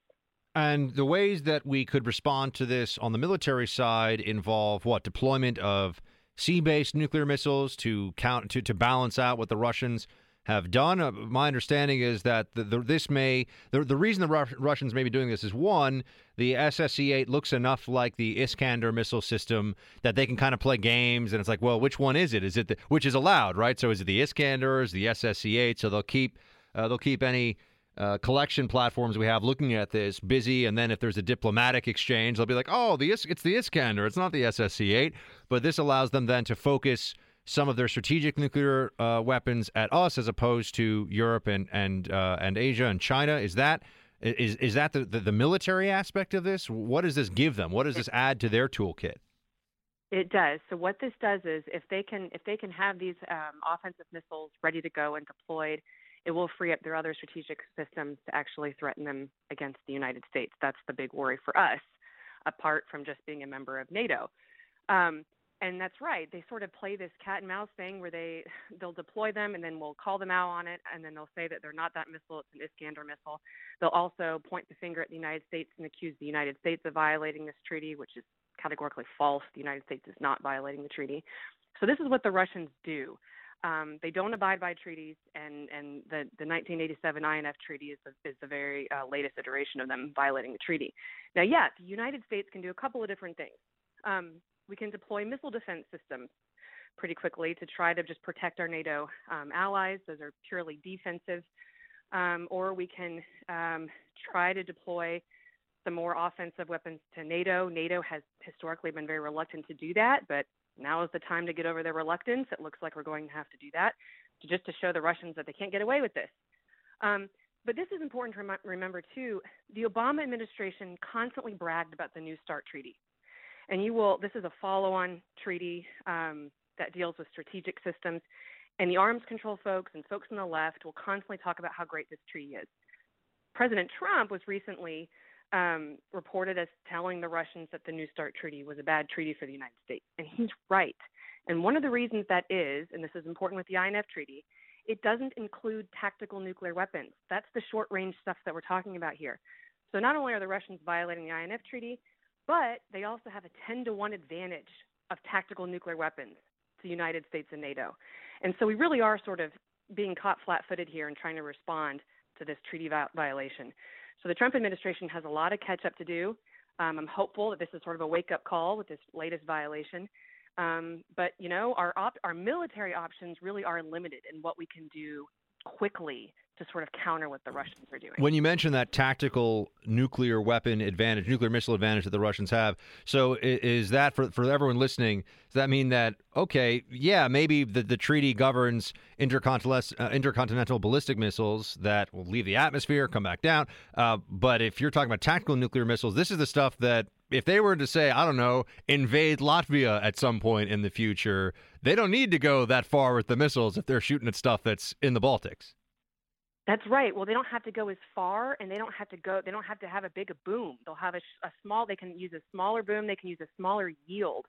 And the ways that we could respond to this on the military side involve what deployment of sea-based nuclear missiles to count to, to balance out what the Russians have done. Uh, my understanding is that the, the, this may the, the reason the Ru- Russians may be doing this is one, the SSC-8 looks enough like the Iskander missile system that they can kind of play games, and it's like, well, which one is it? Is it the, which is allowed, right? So is it the Iskander is the SSC-8? So they'll keep uh, they'll keep any uh, collection platforms we have looking at this busy, and then if there's a diplomatic exchange, they'll be like, oh, the Is- it's the Iskander, it's not the SSC 8. But this allows them then to focus some of their strategic nuclear uh, weapons at us as opposed to Europe and and uh, and Asia and China. Is that is is that the, the, the military aspect of this? What does this give them? What does this add to their toolkit? It does. So what this does is, if they can if they can have these um, offensive missiles ready to go and deployed, it will free up their other strategic systems to actually threaten them against the United States. That's the big worry for us, apart from just being a member of NATO. Um, and that's right. They sort of play this cat and mouse thing where they they'll deploy them and then we'll call them out on it and then they'll say that they're not that missile, it's an Iskander missile. They'll also point the finger at the United States and accuse the United States of violating this treaty, which is categorically false. The United States is not violating the treaty. So this is what the Russians do. Um, they don't abide by treaties, and, and the, the 1987 INF Treaty is the, is the very uh, latest iteration of them violating the treaty. Now, yeah, the United States can do a couple of different things. Um, we can deploy missile defense systems pretty quickly to try to just protect our NATO um, allies. Those are purely defensive. Um, or we can um, try to deploy some more offensive weapons to NATO. NATO has historically been very reluctant to do that, but now is the time to get over their reluctance. It looks like we're going to have to do that to just to show the Russians that they can't get away with this. Um, but this is important to rem- remember too. The Obama administration constantly bragged about the New START treaty, and you will. This is a follow-on treaty um, that deals with strategic systems, and the arms control folks and folks on the left will constantly talk about how great this treaty is. President Trump was recently um, reported as telling the Russians that the New START treaty was a bad treaty for the United States. And he's right. And one of the reasons that is, and this is important with the INF treaty, it doesn't include tactical nuclear weapons. That's the short range stuff that we're talking about here. So not only are the Russians violating the INF treaty, but they also have a 10 to 1 advantage of tactical nuclear weapons to the United States and NATO. And so we really are sort of being caught flat footed here and trying to respond to this treaty violation. So the Trump administration has a lot of catch up to do. Um, I'm hopeful that this is sort of a wake up call with this latest violation. Um, but you know, our op- our military options really are limited in what we can do quickly to sort of counter what the Russians are doing. When you mention that tactical nuclear weapon advantage, nuclear missile advantage that the Russians have, so is that for for everyone listening? Does that mean that okay, yeah, maybe the the treaty governs intercontinental uh, intercontinental ballistic missiles that will leave the atmosphere, come back down, uh, but if you're talking about tactical nuclear missiles, this is the stuff that if they were to say, I don't know, invade Latvia at some point in the future, they don't need to go that far with the missiles if they're shooting at stuff that's in the Baltics. That's right. Well, they don't have to go as far, and they don't have to go. They don't have to have a big boom. They'll have a, a small. They can use a smaller boom. They can use a smaller yield.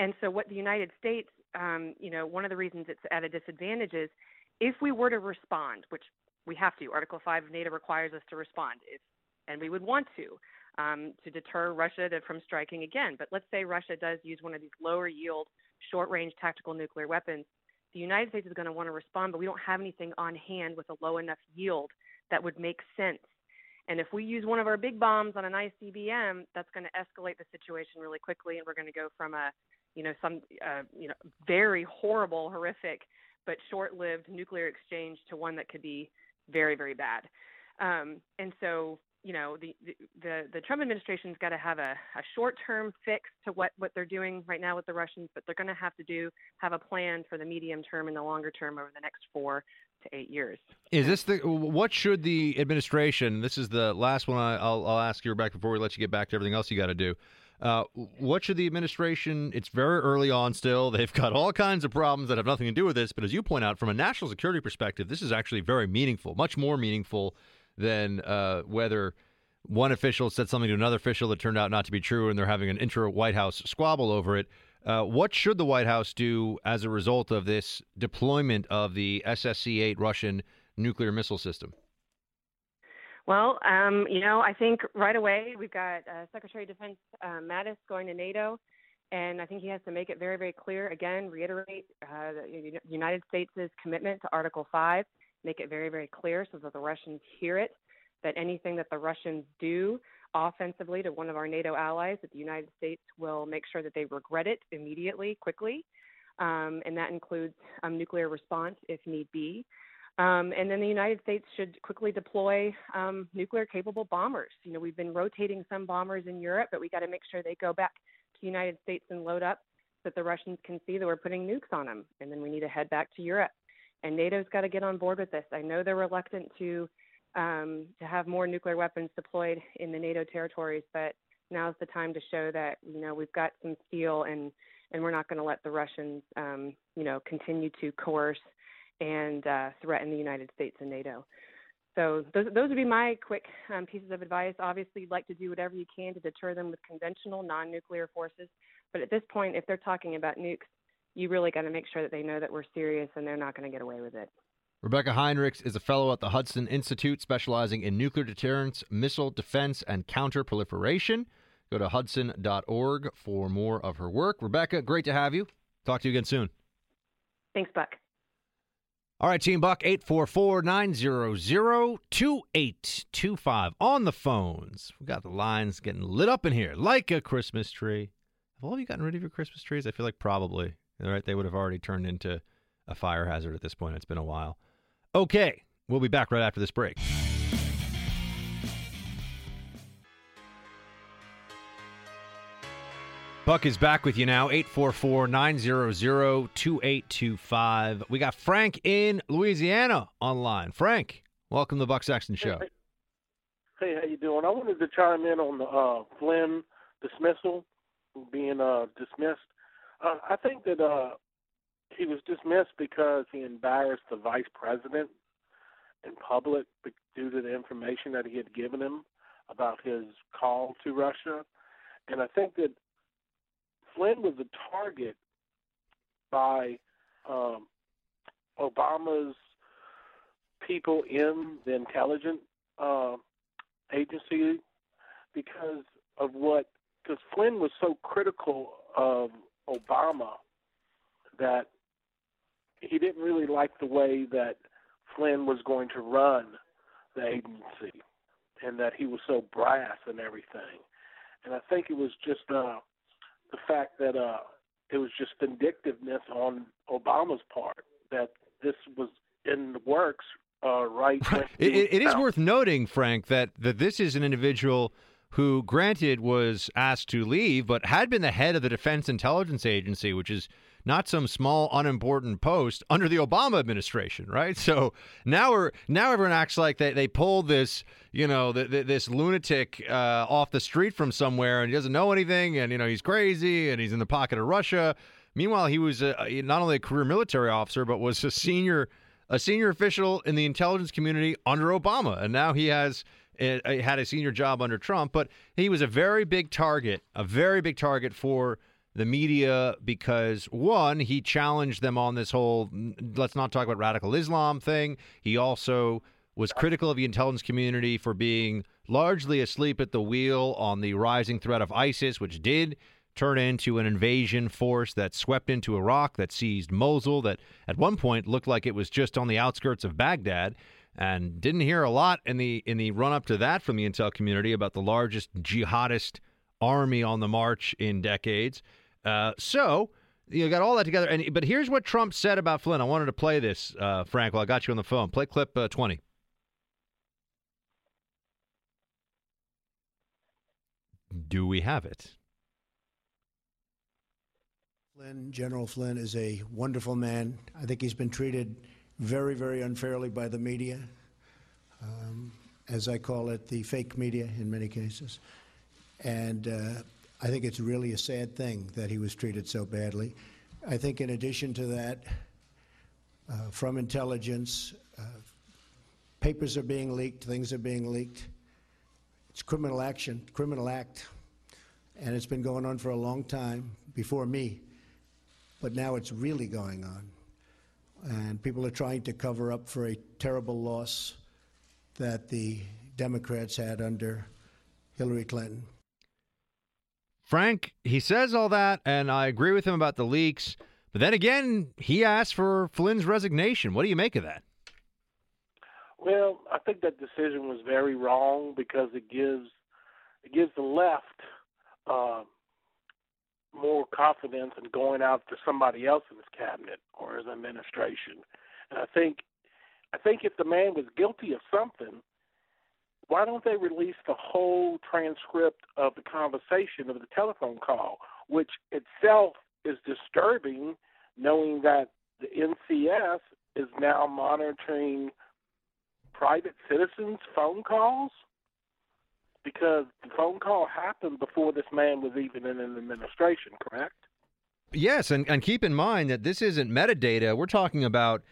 And so, what the United States, um, you know, one of the reasons it's at a disadvantage is if we were to respond, which we have to. Article Five of NATO requires us to respond, if, and we would want to. Um, to deter Russia to, from striking again. But let's say Russia does use one of these lower yield, short range tactical nuclear weapons the United States is going to want to respond, but we don't have anything on hand with a low enough yield that would make sense. And if we use one of our big bombs on an ICBM, that's going to escalate the situation really quickly, and we're going to go from a, you know, some, uh, you know, very horrible, horrific, but short-lived nuclear exchange to one that could be very, very bad. Um, and so you know the the the Trump administration's got to have a, a short term fix to what what they're doing right now with the Russians, but they're going to have to do have a plan for the medium term and the longer term over the next four to eight years. Is this the what should the administration? This is the last one I, will I'll ask you Rebecca before we let you get back to everything else you got to do. Uh, what should the administration? It's very early on still. They've got all kinds of problems that have nothing to do with this. But as you point out, from a national security perspective, this is actually very meaningful, much more meaningful than uh, whether one official said something to another official that turned out not to be true, and they're having an intra White House squabble over it. Uh, what should the White House do as a result of this deployment of the SSC 8 Russian nuclear missile system? Well, um, you know, I think right away we've got uh, Secretary of Defense uh, Mattis going to NATO, and I think he has to make it very, very clear again, reiterate uh, the United States' commitment to Article 5 make it very, very clear so that the Russians hear it, that anything that the Russians do offensively to one of our NATO allies, that the United States will make sure that they regret it immediately, quickly. Um, and that includes um, nuclear response if need be. Um, and then the United States should quickly deploy um, nuclear capable bombers. You know, we've been rotating some bombers in Europe, but we got to make sure they go back to the United States and load up so that the Russians can see that we're putting nukes on them. And then we need to head back to Europe and NATO's got to get on board with this. I know they're reluctant to um, to have more nuclear weapons deployed in the NATO territories, but now's the time to show that you know we've got some steel and and we're not going to let the Russians um, you know continue to coerce and uh, threaten the United States and NATO. So those, those would be my quick um, pieces of advice. Obviously, you'd like to do whatever you can to deter them with conventional non-nuclear forces, but at this point, if they're talking about nukes, you really got to make sure that they know that we're serious and they're not going to get away with it. Rebecca Heinrichs is a fellow at the Hudson Institute specializing in nuclear deterrence, missile defense, and counterproliferation. Go to hudson.org for more of her work. Rebecca, great to have you. Talk to you again soon. Thanks, Buck. All right, Team Buck, 844 900 2825 on the phones. We got the lines getting lit up in here like a Christmas tree. Have all of you gotten rid of your Christmas trees? I feel like probably right? They would have already turned into a fire hazard at this point. It's been a while. Okay, we'll be back right after this break. Buck is back with you now, 844 900 2825. We got Frank in Louisiana online. Frank, welcome to the Buck Sexton Show. Hey, hey, how you doing? I wanted to chime in on the uh, Flynn dismissal, being uh, dismissed. Uh, I think that uh, he was dismissed because he embarrassed the vice president in public due to the information that he had given him about his call to Russia. And I think that Flynn was a target by um, Obama's people in the intelligence uh, agency because of what, because Flynn was so critical of Obama that he didn't really like the way that Flynn was going to run the agency and that he was so brass and everything. And I think it was just uh, the fact that uh, it was just vindictiveness on Obama's part that this was in the works uh, right. it, it is worth noting, Frank, that, that this is an individual who, granted, was asked to leave, but had been the head of the Defense Intelligence Agency, which is not some small unimportant post under the Obama administration, right? So now we're now everyone acts like they they pulled this you know th- th- this lunatic uh, off the street from somewhere and he doesn't know anything and you know he's crazy and he's in the pocket of Russia. Meanwhile, he was a, not only a career military officer but was a senior a senior official in the intelligence community under Obama, and now he has uh, had a senior job under Trump. But he was a very big target, a very big target for the media because one, he challenged them on this whole let's not talk about radical Islam thing. He also was critical of the intelligence community for being largely asleep at the wheel on the rising threat of ISIS, which did turn into an invasion force that swept into Iraq, that seized Mosul, that at one point looked like it was just on the outskirts of Baghdad. And didn't hear a lot in the in the run up to that from the intel community about the largest jihadist army on the march in decades. Uh, so you got all that together. And but here's what Trump said about Flynn. I wanted to play this, uh, Frank. While I got you on the phone, play clip uh, twenty. Do we have it? Flynn, General Flynn, is a wonderful man. I think he's been treated very, very unfairly by the media, um, as I call it, the fake media in many cases. And uh, I think it's really a sad thing that he was treated so badly. I think, in addition to that, uh, from intelligence, uh, papers are being leaked, things are being leaked. It's criminal action, criminal act, and it's been going on for a long time before me, but now it's really going on. And people are trying to cover up for a terrible loss that the Democrats had under Hillary Clinton. Frank, he says all that, and I agree with him about the leaks. But then again, he asked for Flynn's resignation. What do you make of that? Well, I think that decision was very wrong because it gives it gives the left uh, more confidence in going out to somebody else in his cabinet or his administration. And I think I think if the man was guilty of something, why don't they release the whole transcript of the conversation of the telephone call, which itself is disturbing, knowing that the NCS is now monitoring private citizens' phone calls? Because the phone call happened before this man was even in an administration, correct? Yes, and, and keep in mind that this isn't metadata. We're talking about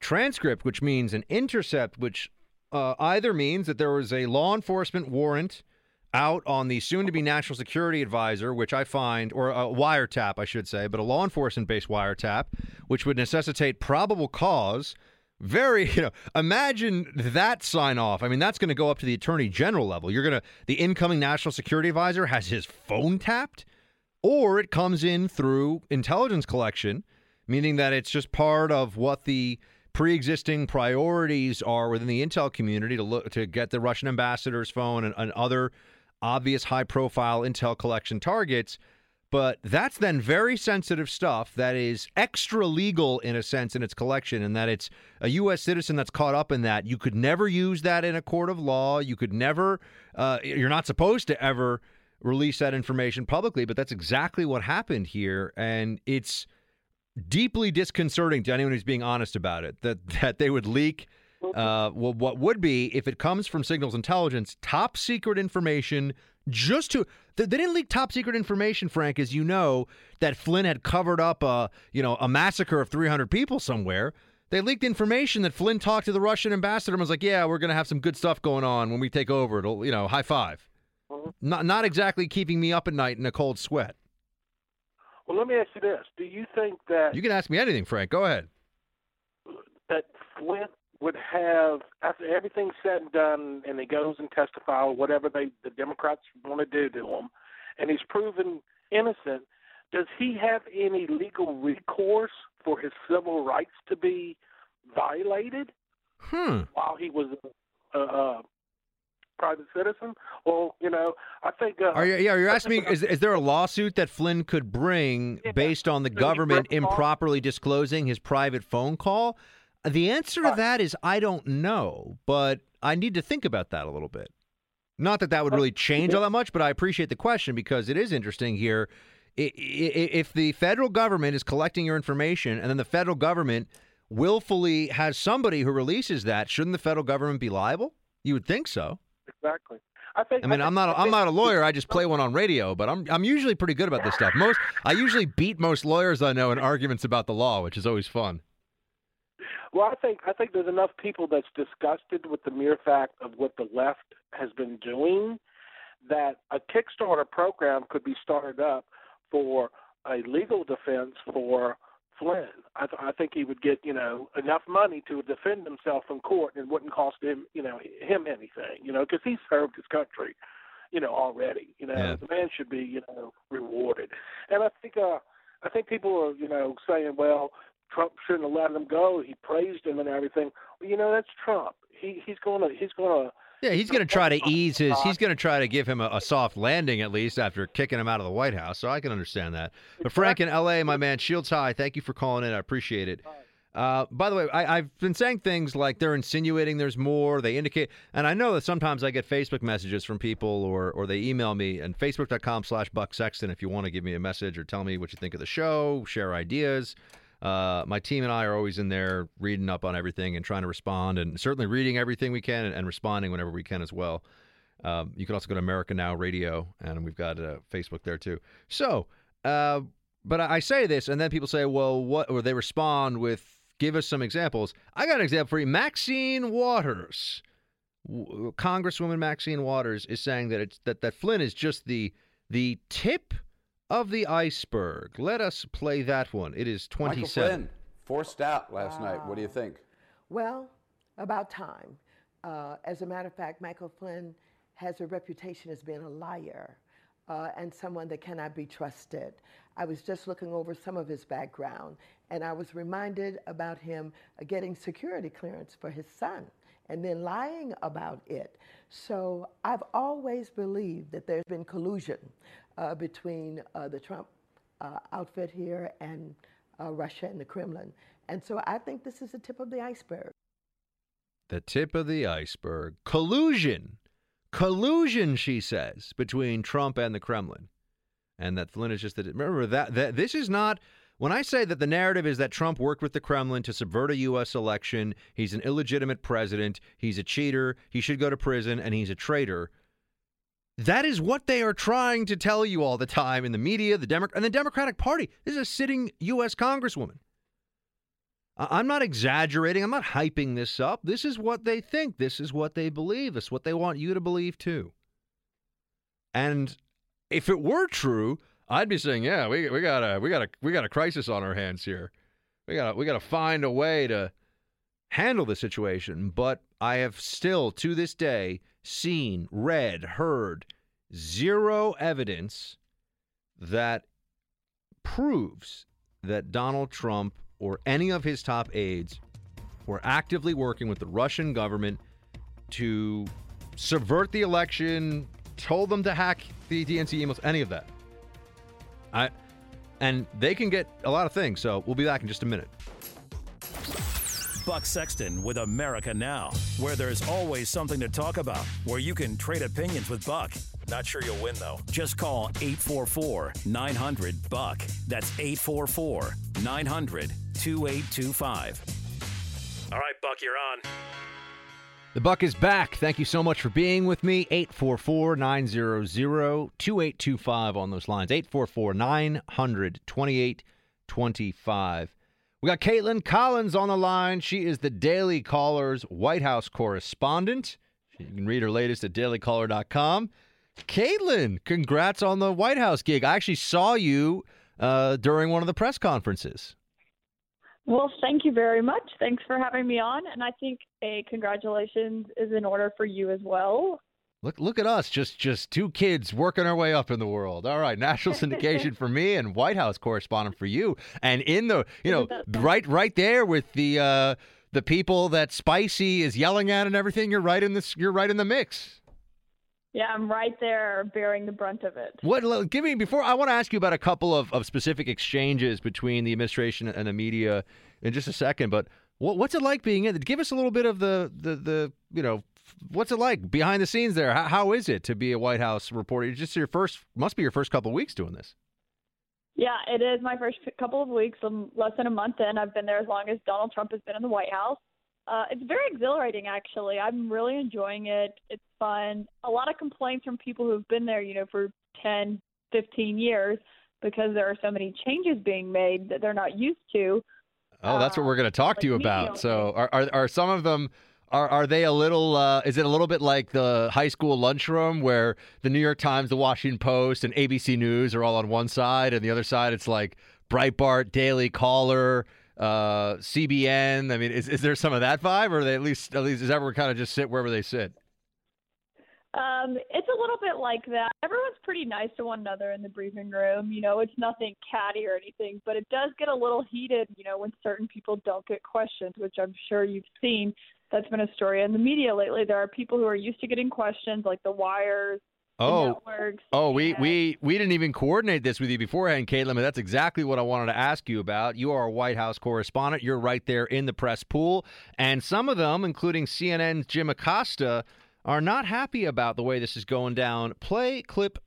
transcript, which means an intercept, which uh, either means that there was a law enforcement warrant out on the soon to be national security advisor, which I find, or a wiretap, I should say, but a law enforcement based wiretap, which would necessitate probable cause. Very, you know, imagine that sign off. I mean, that's going to go up to the attorney general level. You're going to, the incoming national security advisor has his phone tapped, or it comes in through intelligence collection, meaning that it's just part of what the pre-existing priorities are within the intel community to look to get the Russian ambassador's phone and, and other obvious high-profile intel collection targets. But that's then very sensitive stuff that is extra legal in a sense in its collection, and that it's a U.S. citizen that's caught up in that. You could never use that in a court of law. You could never, uh, you're not supposed to ever release that information publicly, but that's exactly what happened here. And it's deeply disconcerting to anyone who's being honest about it that that they would leak uh, well, what would be if it comes from signals intelligence top secret information just to they didn't leak top secret information frank as you know that flynn had covered up a you know a massacre of 300 people somewhere. They leaked information that flynn talked to the russian ambassador and was like yeah we're going to have some good stuff going on when we take over. It'll you know high 5 mm-hmm. not not exactly keeping me up at night in a cold sweat. Well, let me ask you this: Do you think that you can ask me anything frank. Go ahead. that Flynn would have, after everything's said and done, and he goes and testify or whatever they the Democrats want to do to him, and he's proven innocent, does he have any legal recourse for his civil rights to be violated hmm while he was a, a, a private citizen? Well, you know, I think. Uh, Are you, yeah, you're asking me, is, is there a lawsuit that Flynn could bring based on the government improperly disclosing his private phone call? The answer to that is I don't know, but I need to think about that a little bit. Not that that would really change all that much, but I appreciate the question because it is interesting here. I- i- If the federal government is collecting your information and then the federal government willfully has somebody who releases that, shouldn't the federal government be liable? You would think so. Exactly. I think. I mean, think- I'm not I I'm not a lawyer. I just play one on radio, but I'm I'm usually pretty good about this stuff. Most I usually beat most lawyers I know in arguments about the law, which is always fun. Well, I think I think there's enough people that's disgusted with the mere fact of what the left has been doing that a Kickstarter program could be started up for a legal defense for Flynn. I, th- I think he would get you know enough money to defend himself in court and it wouldn't cost him you know him anything you know because he served his country you know already you know Yeah. the man should be you know rewarded and I think uh I think people are you know saying well Trump shouldn't have let him go he praised him and everything well you know that's Trump he he's gonna he's gonna Yeah, he's going to try to ease his. He's going to try to give him a, a soft landing at least after kicking him out of the White House. So I can understand that. But Frank in L.A., my man, Shields High. Thank you for calling in. I appreciate it. Uh, by the way, I, I've been saying things like they're insinuating there's more. They indicate, and I know that sometimes I get Facebook messages from people or or they email me and facebook.com slash Buck Sexton if you want to give me a message or tell me what you think of the show, share ideas. Uh, my team and I are always in there reading up on everything and trying to respond, and certainly reading everything we can and, and responding whenever we can as well. Um, you can also go to America Now Radio, and we've got uh, Facebook there too. So, uh, but I I say this, and then people say, "Well, what?" Or they respond with, "Give us some examples." I got an example for you. Maxine Waters, W- Congresswoman Maxine Waters, is saying that it's that that Flynn is just the the tip of the iceberg. Let us play that one. It is 27. Michael twenty-seven. Flynn forced out last night. What do you think? Well, about time. Uh, as a matter of fact, Michael Flynn has a reputation as being a liar uh, and someone that cannot be trusted. I was just looking over some of his background, and I was reminded about him uh, getting security clearance for his son and then lying about it. So I've always believed that there's been collusion between uh, the Trump uh, outfit here and uh, Russia and the Kremlin. And so I think this is the tip of the iceberg. The tip of the iceberg. Collusion. Collusion, she says, between Trump and the Kremlin. And that Flynn is just that. Remember that, that this is not. When I say that the narrative is that Trump worked with the Kremlin to subvert a U.S. election, he's an illegitimate president, he's a cheater, he should go to prison, and he's a traitor. That is what they are trying to tell you all the time in the media, the Demo- and the Democratic Party. This is a sitting U.S. Congresswoman. I- I'm not exaggerating. I'm not hyping this up. This is what they think. This is what they believe. This is what they want you to believe too. And if it were true, I'd be saying, yeah, we we got a we got a we got a crisis on our hands here. We got we got to find a way to handle the situation. But I have still to this day seen, read, heard zero evidence that proves that Donald Trump or any of his top aides were actively working with the Russian government to subvert the election, told them to hack the DNC emails, any of that. I and they can get a lot of things. So we'll be back in just a minute. Buck Sexton with America Now, where there's always something to talk about, where you can trade opinions with Buck. Not sure you'll win, though. Just call 844 900 Buck. That's 844 900 2825. All right, Buck, you're on. The buck is back. Thank you so much for being with me. 844 900 2825 on those lines. 844 900 2825. We got Kaitlan Collins on the line. She is the Daily Caller's White House correspondent. You can read her latest at dailycaller.com. Kaitlan, congrats on the White House gig. I actually saw you uh, during one of the press conferences. Well, thank you very much. Thanks for having me on. And I think a congratulations is in order for you as well. Look, look at us, just just two kids working our way up in the world. All right, national syndication for me and White House correspondent for you, and in the you know right right there with the uh, the people that Spicy is yelling at and everything. You're right in this. You're right in the mix. Yeah, I'm right there bearing the brunt of it. What? Give me before I want to ask you about a couple of, of specific exchanges between the administration and the media in just a second. But what, what's it like being in? Give us a little bit of the the the you know what's it like behind the scenes there? How, how is it to be a White House reporter? It's just your first must be your first couple of weeks doing this. Yeah, it is my first couple of weeks. I'm less than a month in. I've been there as long as Donald Trump has been in the White House. Uh, it's very exhilarating, actually. I'm really enjoying it. It's fun. A lot of complaints from people who've been there, you know, for 10, 15 years because there are so many changes being made that they're not used to. Oh, that's what we're going to talk to you about. So, are, are are some of them are are they a little? Uh, is it a little bit like the high school lunchroom where the New York Times, the Washington Post, and ABC News are all on one side, and the other side it's like Breitbart, Daily Caller, uh, CBN. I mean, is is there some of that vibe, or they at least at least does everyone kind of just sit wherever they sit? Um, it's a little bit like that. Everyone's pretty nice to one another in the briefing room. You know, it's nothing catty or anything, but it does get a little heated, you know, when certain people don't get questions, which I'm sure you've seen. That's been a story in the media lately. There are people who are used to getting questions, like the wires, Oh, networks. oh, we, we we didn't even coordinate this with you beforehand, Kaitlan. But that's exactly what I wanted to ask you about. You are a White House correspondent. You're right there in the press pool, and some of them, including CNN's Jim Acosta, are not happy about the way this is going down. Play clip,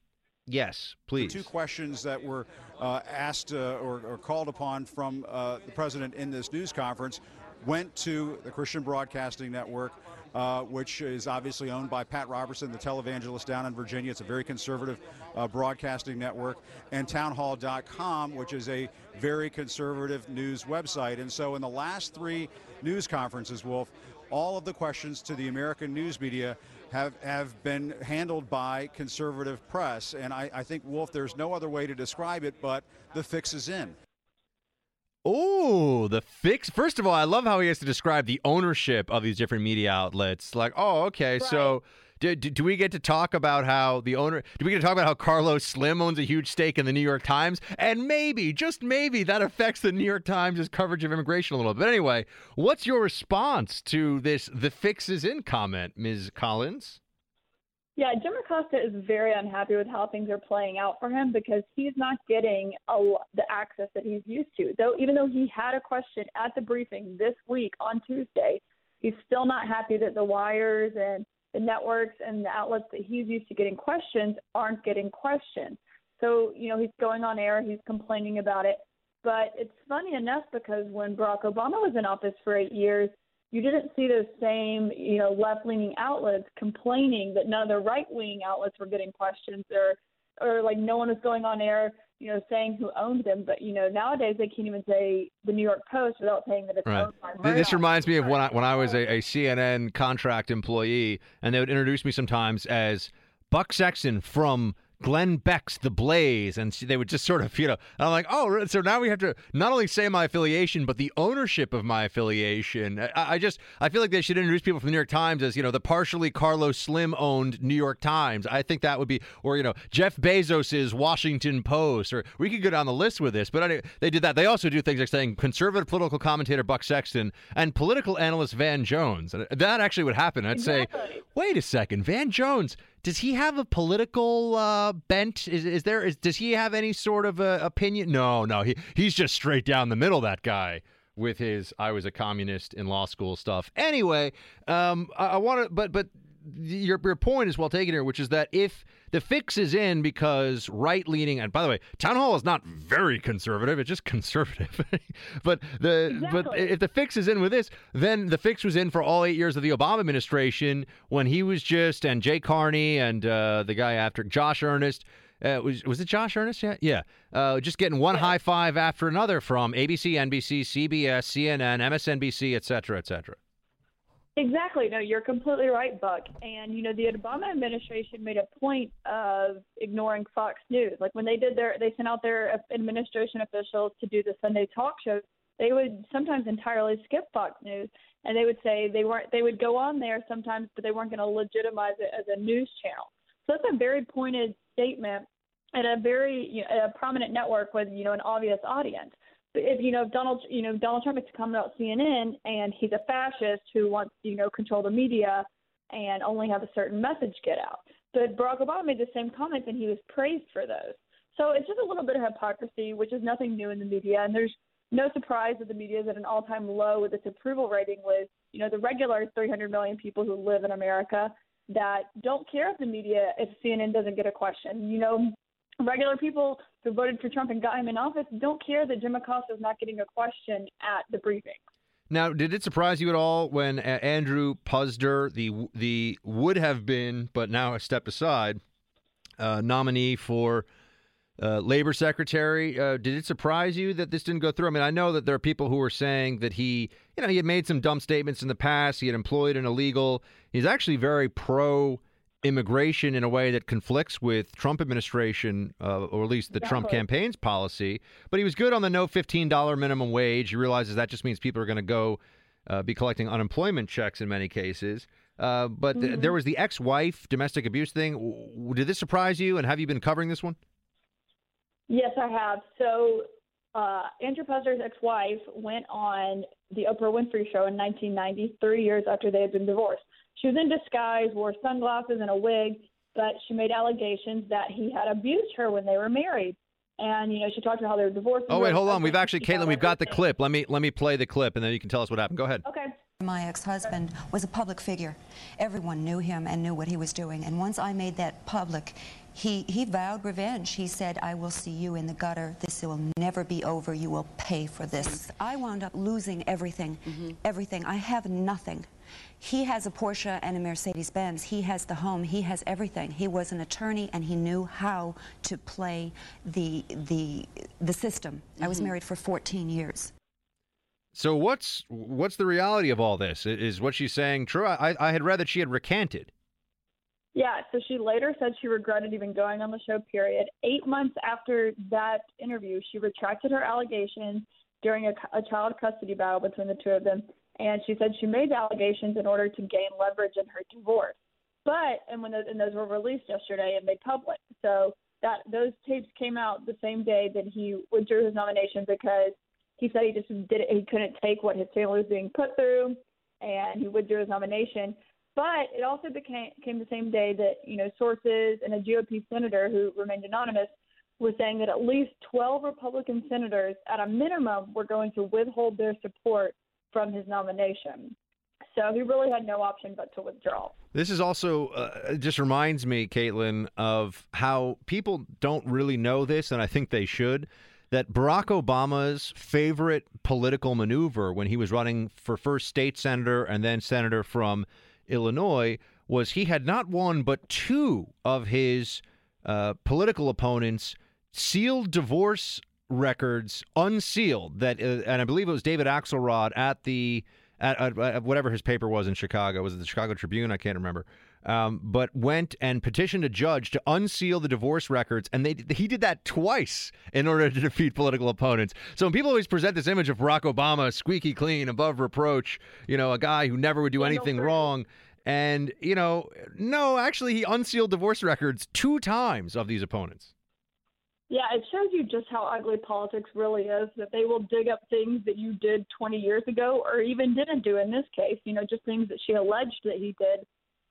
yes, please. Two questions that were uh, asked uh, or, or called upon from uh, the president in this news conference went to the Christian Broadcasting Network. Uh, which is obviously owned by Pat Robertson, the televangelist down in Virginia. It's a very conservative uh, broadcasting network. And townhall.com, which is a very conservative news website. And so, in the last three news conferences, Wolf, all of the questions to the American news media have, have been handled by conservative press. And I, I think, Wolf, there's no other way to describe it, but the fix is in. Oh, the fix. First of all, I love how he has to describe the ownership of these different media outlets. Like, oh, okay, so do, do, do we get to talk about how the owner? Do we get to talk about how Carlos Slim owns a huge stake in the New York Times? And maybe, just maybe, that affects the New York Times' coverage of immigration a little bit. But anyway, what's your response to this? The fix is in comment, Ms. Collins. Yeah, Jim Acosta is very unhappy with how things are playing out for him because he's not getting a, the access that he's used to. Though, even though he had a question at the briefing this week on Tuesday, he's still not happy that the wires and the networks and the outlets that he's used to getting questions aren't getting questions. So, you know, he's going on air, he's complaining about it. But it's funny enough because when Barack Obama was in office for eight years, you didn't see those same, you know, left-leaning outlets complaining that none of the right-wing outlets were getting questions, or, or like no one was going on air, you know, saying who owned them. But you know, nowadays they can't even say the New York Post without saying that it's Right. owned by Murdoch. This reminds me of when I when I was a, a CNN contract employee, and they would introduce me sometimes as Buck Sexton from Glenn Beck's The Blaze, and they would just sort of, you know, I'm like, oh, so now we have to not only say my affiliation, but the ownership of my affiliation. I, I just, I feel like they should introduce people from the New York Times as, you know, the partially Carlos Slim owned New York Times. I think that would be, or you know, Jeff Bezos's Washington Post, or we could go down the list with this. But anyway, they did that. They also do things like saying conservative political commentator Buck Sexton and political analyst Van Jones. And that actually would happen. I'd say, wait a second, Van Jones. Does he have a political uh, bent? Is, is there? Is, does he have any sort of uh, opinion? No, no. He he's just straight down the middle. That guy with his "I was a communist in law school" stuff. Anyway, um, I, I want to, but but your your point is well taken here, which is that if the fix is in because right leaning, and by the way, town hall is not very conservative; it's just conservative. but the but if the fix is in with this, then the fix was in for all eight years of the Obama administration when he was just and Jay Carney and uh, the guy after Josh Earnest. Uh, was was it Josh Earnest? Yeah, yeah. Uh, just getting one high five after another from ABC, NBC, CBS, CNN, MSNBC, et cetera, et cetera. Exactly. No, you're completely right, Buck. And you know, the Obama administration made a point of ignoring Fox News. Like when they did their, they sent out their administration officials to do the Sunday talk shows. They would sometimes entirely skip Fox News, and they would say they weren't. They would go on there sometimes, but they weren't going to legitimize it as a news channel. So that's a very pointed statement at a very you know, a prominent network with you know an obvious audience. If you know Donald, you know Donald Trump is coming out CNN and he's a fascist who wants you know control the media and only have a certain message get out. But Barack Obama made the same comments and he was praised for those. So it's just a little bit of hypocrisy, which is nothing new in the media. And there's no surprise that the media is at an all-time low with its approval rating. With you know the regular 300 million people who live in America that don't care if the media if CNN doesn't get a question. You know, regular people who voted for Trump and got him in office don't care that Jim Acosta is not getting a question at the briefing. Now, did it surprise you at all when uh, Andrew Puzder, the the would have been but now has stepped aside uh, nominee for uh, labor secretary, uh, did it surprise you that this didn't go through? I mean, I know that there are people who were saying that he, you know, he had made some dumb statements in the past. He had employed an illegal. He's actually very pro immigration in a way that conflicts with Trump administration, uh, or at least the Trump campaign's policy. But he was good on the no fifteen dollar minimum wage. He realizes that just means people are going to go uh, be collecting unemployment checks in many cases. Uh, but th- Mhm. there was the ex-wife domestic abuse thing. W- Did this surprise you? And have you been covering this one? Yes, I have. So uh, Andrew Puzder's ex-wife went on the Oprah Winfrey Show in 1990, three years after they had been divorced. She was in disguise, wore sunglasses and a wig, but she made allegations that he had abused her when they were married. And you know, she talked about how they were divorced. Oh wait, hold on. We've actually, Kaitlan, we've got the clip. Let me let me play the clip, and then you can tell us what happened. Go ahead. Okay. My ex-husband was a public figure. Everyone knew him and knew what he was doing. And once I made that public, he, he vowed revenge. He said, I will see you in the gutter. This will never be over. You will pay for this. I wound up losing everything. Mm-hmm. Everything. I have nothing. He has a Porsche and a Mercedes Benz. He has the home. He has everything. He was an attorney and he knew how to play the, the, the system. I was Mhm. married for 14 years. So what's what's the reality of all this? Is what she's saying true? I I had read that she had recanted. Yeah, so she later said she regretted even going on the show, period. Eight months after that interview, she retracted her allegations during a, a child custody battle between the two of them. And she said she made the allegations in order to gain leverage in her divorce. But, and when those, and those were released yesterday and made public. So that those tapes came out the same day that he withdrew his nomination because he said he just did it, he couldn't take what his family was being put through and he withdrew his nomination. But it also became came the same day that you know sources and a GOP senator who remained anonymous was saying that at least 12 Republican senators, at a minimum, were going to withhold their support from his nomination. So he really had no option but to withdraw. This is also uh, just reminds me, Kaitlan, of how people don't really know this, and I think they should. That Barack Obama's favorite political maneuver when he was running for first state senator and then senator from Illinois was he had not one but two of his uh, political opponents sealed divorce records unsealed. That uh, and I believe it was David Axelrod at the at, at, at whatever his paper was in Chicago. Was it the Chicago Tribune? I can't remember. Um, but went and petitioned a judge to unseal the divorce records, and they he did that twice in order to defeat political opponents. So when people always present this image of Barack Obama squeaky clean, above reproach, you know, a guy who never would do anything wrong, and you know, no, actually, he unsealed divorce records two times of these opponents. Yeah, it shows you just how ugly politics really is. That they will dig up things that you did 20 years ago, or even didn't do in this case. You know, just things that she alleged that he did,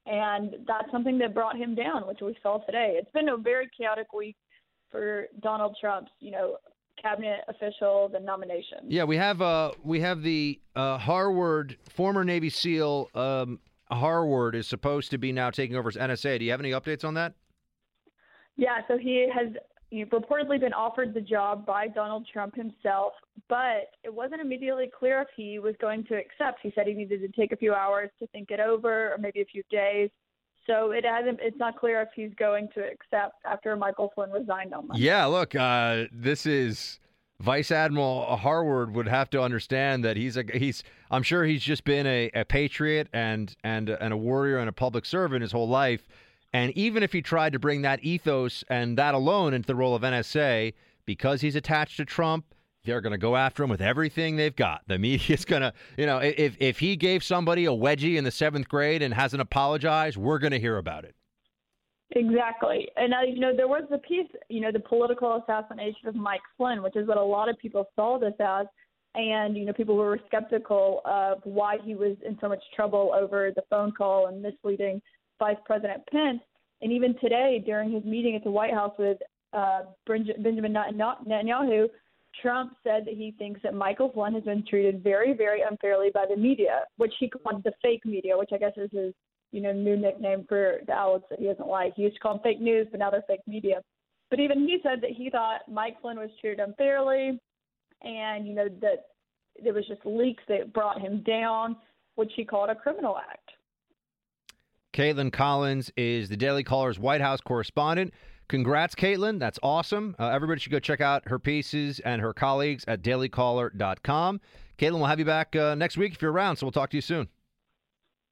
and that's something that brought him down, which we saw today. It's been a very chaotic week for Donald Trump's, you know, cabinet officials and nominations. Yeah, we have uh we have the uh, Harward former Navy SEAL um, Harward is supposed to be now taking over as NSA. Do you have any updates on that? Yeah, so he has you know, reportedly been offered the job by Donald Trump himself, but it wasn't immediately clear if he was going to accept. He said he needed to take a few hours to think it over, or maybe a few days. So it hasn't. It's not clear if he's going to accept after Michael Flynn resigned on Monday. Yeah, look, uh, this is Vice Admiral Harward would have to understand that he's a he's. I'm sure he's just been a, a patriot and and and a warrior and a public servant his whole life. And even if he tried to bring that ethos and that alone into the role of NSA, because he's attached to Trump, they're going to go after him with everything they've got. The media's going to, you know, if if he gave somebody a wedgie in the seventh grade and hasn't apologized, we're going to hear about it. Exactly. And, uh, you know, there was the piece, you know, the political assassination of Mike Flynn, which is what a lot of people saw this as. And, you know, people were skeptical of why he was in so much trouble over the phone call and misleading Vice President Pence. And even today, during his meeting at the White House with uh, Benjamin Netanyahu, Trump said that he thinks that Michael Flynn has been treated very, very unfairly by the media, which he called the fake media, which I guess is his, you know, new nickname for the outlets that he doesn't like. He used to call them fake news, but now they're fake media. But even he said that he thought Mike Flynn was treated unfairly, and you know that there was just leaks that brought him down, which he called a criminal act. Kaitlan Collins is the Daily Caller's White House correspondent. Congrats, Kaitlan. That's awesome. Uh, everybody should go check out her pieces and her colleagues at dailycaller.com. Kaitlan, we'll have you back uh, next week if you're around, so we'll talk to you soon.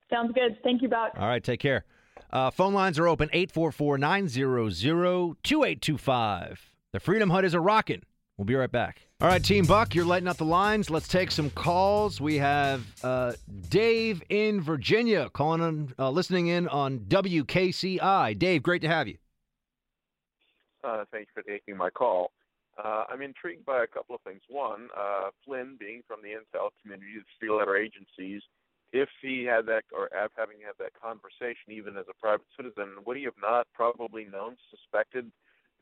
Sounds good. Thank you, Buck. All right, take care. Uh, phone lines are open 844 900 2825. The Freedom Hut is a rockin'. We'll be right back. All right, Team Buck, you're lighting up the lines. Let's take some calls. We have uh, Dave in Virginia calling on, uh, listening in on WKCI. Dave, great to have you. Uh, thank you for taking my call. Uh, I'm intrigued by a couple of things. One, uh, Flynn being from the intel community, the three letter agencies, if he had that, or having had that conversation even as a private citizen, would he have not probably known, suspected,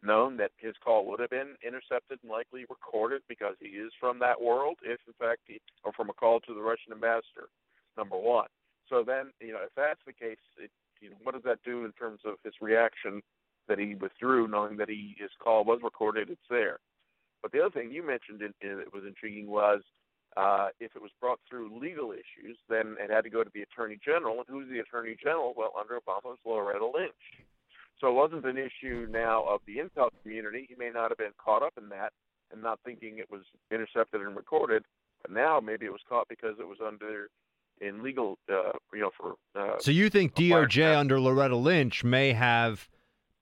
known that his call would have been intercepted and likely recorded because he is from that world, if in fact he, or from a call to the Russian ambassador, number one. So then, you know, if that's the case, it, you know, what does that do in terms of his reaction that he withdrew, knowing that he his call was recorded? It's there. But the other thing you mentioned in, in, that was intriguing was uh, if it was brought through legal issues, then it had to go to the Attorney General. And who's the Attorney General? Well, under Obama was Loretta Lynch. So it wasn't an issue now of the intel community. He may not have been caught up in that and not thinking it was intercepted and recorded. But now maybe it was caught because it was under in legal, uh, you know, for. Uh, So you think DOJ under Loretta Lynch may have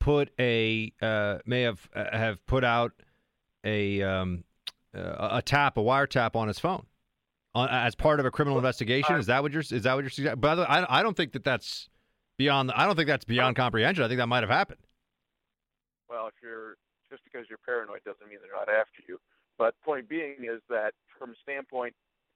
put a uh, may have uh, have put out a um, uh, a tap, a wiretap on his phone, on, as part of a criminal investigation? Is that what you're is that what you're suggesting? By the way, I, I don't think that that's beyond. I don't think that's beyond comprehension. I think that might have happened. Well, if you're just because you're paranoid doesn't mean they're not after you. But point being is that from a standpoint,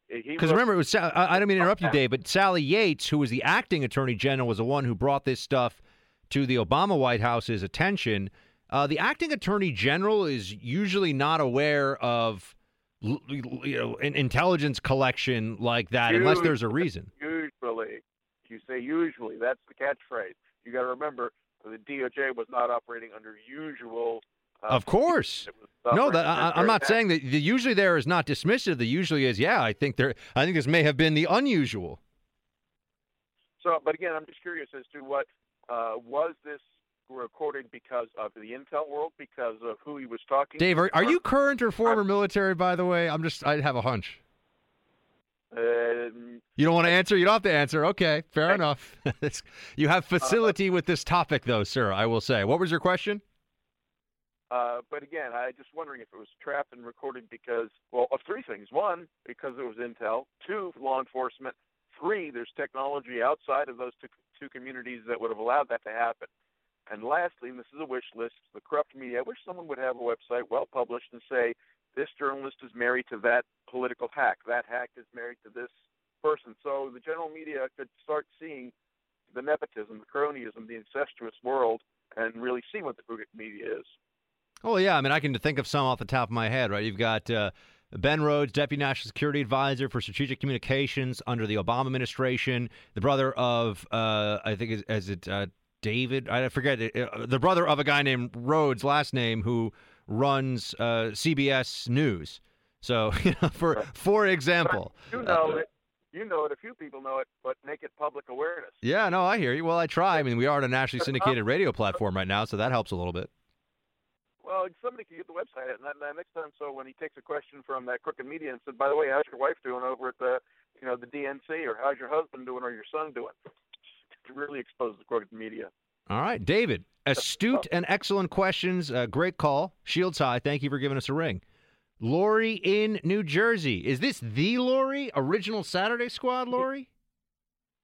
Because remember, it was I, I don't mean to interrupt you, Dave, but Sally Yates, who was the acting attorney general, was the one who brought this stuff to the Obama White House's attention. Uh, the acting attorney general is usually not aware of you know an intelligence collection like that unless there's a reason. Usually, you say usually. That's the catchphrase. You got to remember the DOJ was not operating under usual. Uh, Of course. No, that, I, I'm not that. saying that the usually there is not dismissive. The usually is, yeah, I think there. I think this may have been the unusual. So, but again, I'm just curious as to what uh, was this recorded because of the intel world, because of who he was talking. Dave, to, are, are you current or former military? By the way, I'm just. I have a hunch. Um, You don't want to answer? You don't have to answer. Okay, fair enough. You have facility with this topic, though, sir. I will say. What was your question? Uh, but again, I just wondering if it was trapped and recorded because, well, of three things. One, because it was intel. Two, law enforcement. Three, there's technology outside of those two, two communities that would have allowed that to happen. And lastly, and this is a wish list, the corrupt media. I wish someone would have a website well published and say this journalist is married to that political hack. That hack is married to this person. So the general media could start seeing the nepotism, the cronyism, the incestuous world, and really see what the media is. Oh yeah, I mean I can think of some off the top of my head. Right, you've got uh, Ben Rhodes, Deputy National Security Advisor for Strategic Communications under the Obama administration, the brother of uh, I think is, is it uh, David? I forget uh, the brother of a guy named Rhodes, last name, who runs uh, CBS News. So you know, for for example, You know it. You know it. A few people know it, but make it public awareness. yeah, no, I hear you. Well, I try. I mean, we are on a nationally syndicated radio platform right now, so that helps a little bit. Well, somebody could get the website, and then then next time, so when he takes a question from that crooked media and said, "By the way, how's your wife doing over at the, you know, the DNC, or how's your husband doing, or your son doing?" To really expose the crooked media. All right, David. Astute and excellent questions. Uh, great call. Shields high. Thank you for giving us a ring. Lori in New Jersey. Is this the Lori? Original Saturday Squad Lori?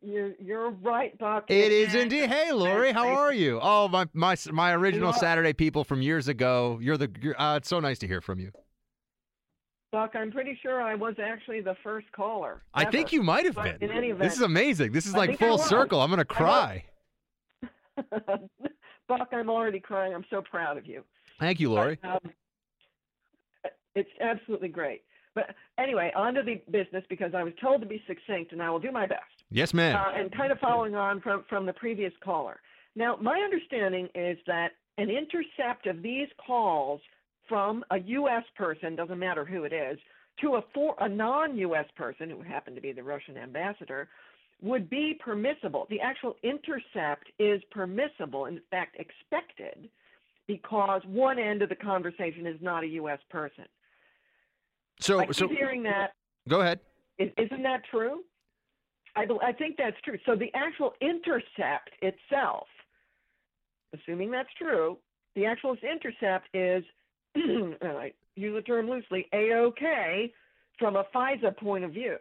You're you're right, Buck. It is indeed. Hey, Lori, how are you? Oh, my my my original Saturday people from years ago. You're the. You're, uh, it's so nice to hear from you. Buck, I'm pretty sure I was actually the first caller. I think you might have But been. In any event, This is amazing. This is like full circle. I'm gonna cry. Buck, I'm already crying. I'm so proud of you. Thank you, Lori. Um, it's absolutely great. But anyway, on to the business because I was told to be succinct, and I will do my best. Yes, ma'am. Uh, and kind of following on from, from the previous caller. Now, my understanding is that an intercept of these calls from a U.S. person, doesn't matter who it is, to a, for, a non U.S. person, who happened to be the Russian ambassador, would be permissible. The actual intercept is permissible, in fact, expected, because one end of the conversation is not a U.S. person. So, I keep so hearing that. go ahead. Is, isn't that true? I, I think that's true. So the actual intercept itself, assuming that's true, the actual intercept is, and I use the term loosely, a-okay from a FISA point of view.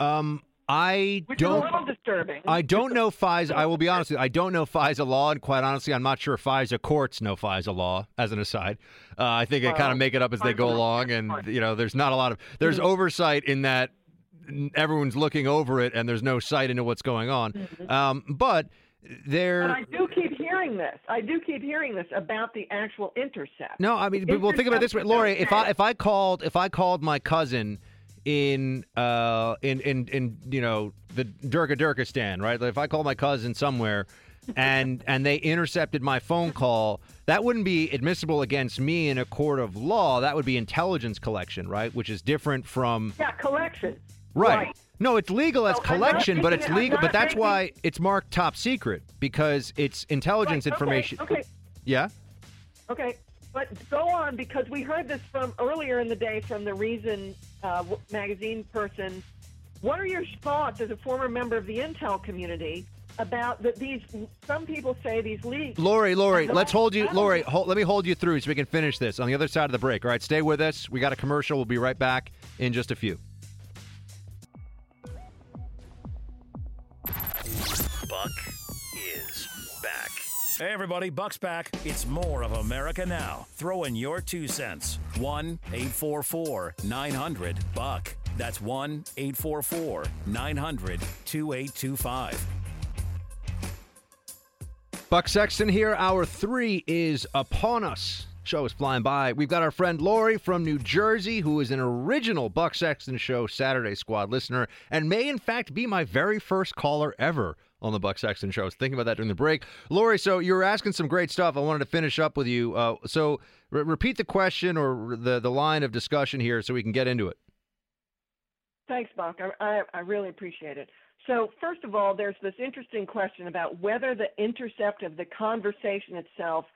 Um, I Which don't. is a little disturbing. I don't know FISA. I will be honest with you. I don't know FISA law, and quite honestly, I'm not sure FISA courts know FISA law. As an aside, uh, I think they kind of make it up as they go along, and you know, there's not a lot of there's Mm-hmm. oversight in that everyone's looking over it, and there's no sight into what's going on. Mhm. Um, but there. And I do keep hearing this. I do keep hearing this about the actual intercept. No, I mean, but well, think about it this way, Lori. If I if I called if I called my cousin in uh in in in you know the Durga Durkistan, right? Like if I call my cousin somewhere. And and they intercepted my phone call. That wouldn't be admissible against me in a court of law. That would be intelligence collection, right? Which is different from Yeah, collection. right. No, it's legal as So collection, but it's legal. But that's making- why it's marked top secret because it's intelligence Right, okay, information. Okay, Yeah. okay, but go on because we heard this from earlier in the day from the Reason uh, magazine person. What are your thoughts as a former member of the intel community about that? These some people say these leaks. Lori, Lori, let's hold you. Lori, hold, let me hold you through so we can finish this on the other side of the break. All right, stay with us. We got a commercial. We'll be right back in just a few. Hey, everybody, Buck's back. It's more of America Now. Throw in your two cents. 1 844 900 Buck. That's 1 844 900 2825. Buck Sexton here. Hour three is upon us. Show is flying by. We've got our friend Lori from New Jersey, who is an original Buck Sexton Show Saturday Squad listener and may, in fact, be my very first caller ever on the Buck Sexton Show. I was thinking about that during the break. Lori, so you were asking some great stuff. I wanted to finish up with you. Uh, so re- repeat the question or the, the line of discussion here so we can get into it. Thanks, Buck. I, I, I really appreciate it. So, first of all, there's this interesting question about whether the intercept of the conversation itself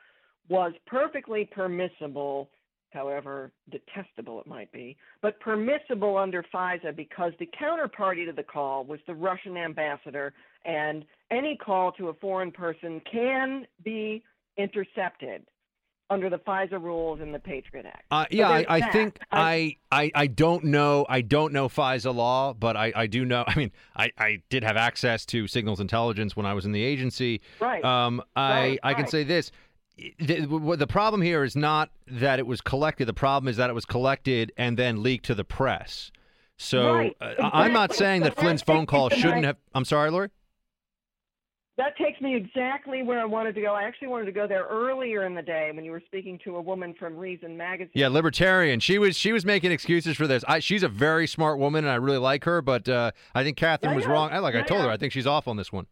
was perfectly permissible, however detestable it might be, but permissible under FISA because the counterparty to the call was the Russian ambassador, and any call to a foreign person can be intercepted under the FISA rules and the Patriot Act. Uh, So yeah, I, I think I, I I don't know I don't know FISA law, but I, I do know. I mean, I, I did have access to signals intelligence when I was in the agency. Right. Um, I Right, I can right. say this. The, the problem here is not that it was collected. The problem is that it was collected and then leaked to the press. So Right, uh, I'm not saying that Flynn's phone call shouldn't have. I'm sorry, Lori. That takes me exactly where I wanted to go. I actually wanted to go there earlier in the day when you were speaking to a woman from Reason magazine. Yeah, libertarian. She was she was making excuses for this. I, she's a very smart woman, and I really like her. But uh, I think Catherine Yeah, was yeah. wrong. I like I Yeah, told her. I think she's off on this one.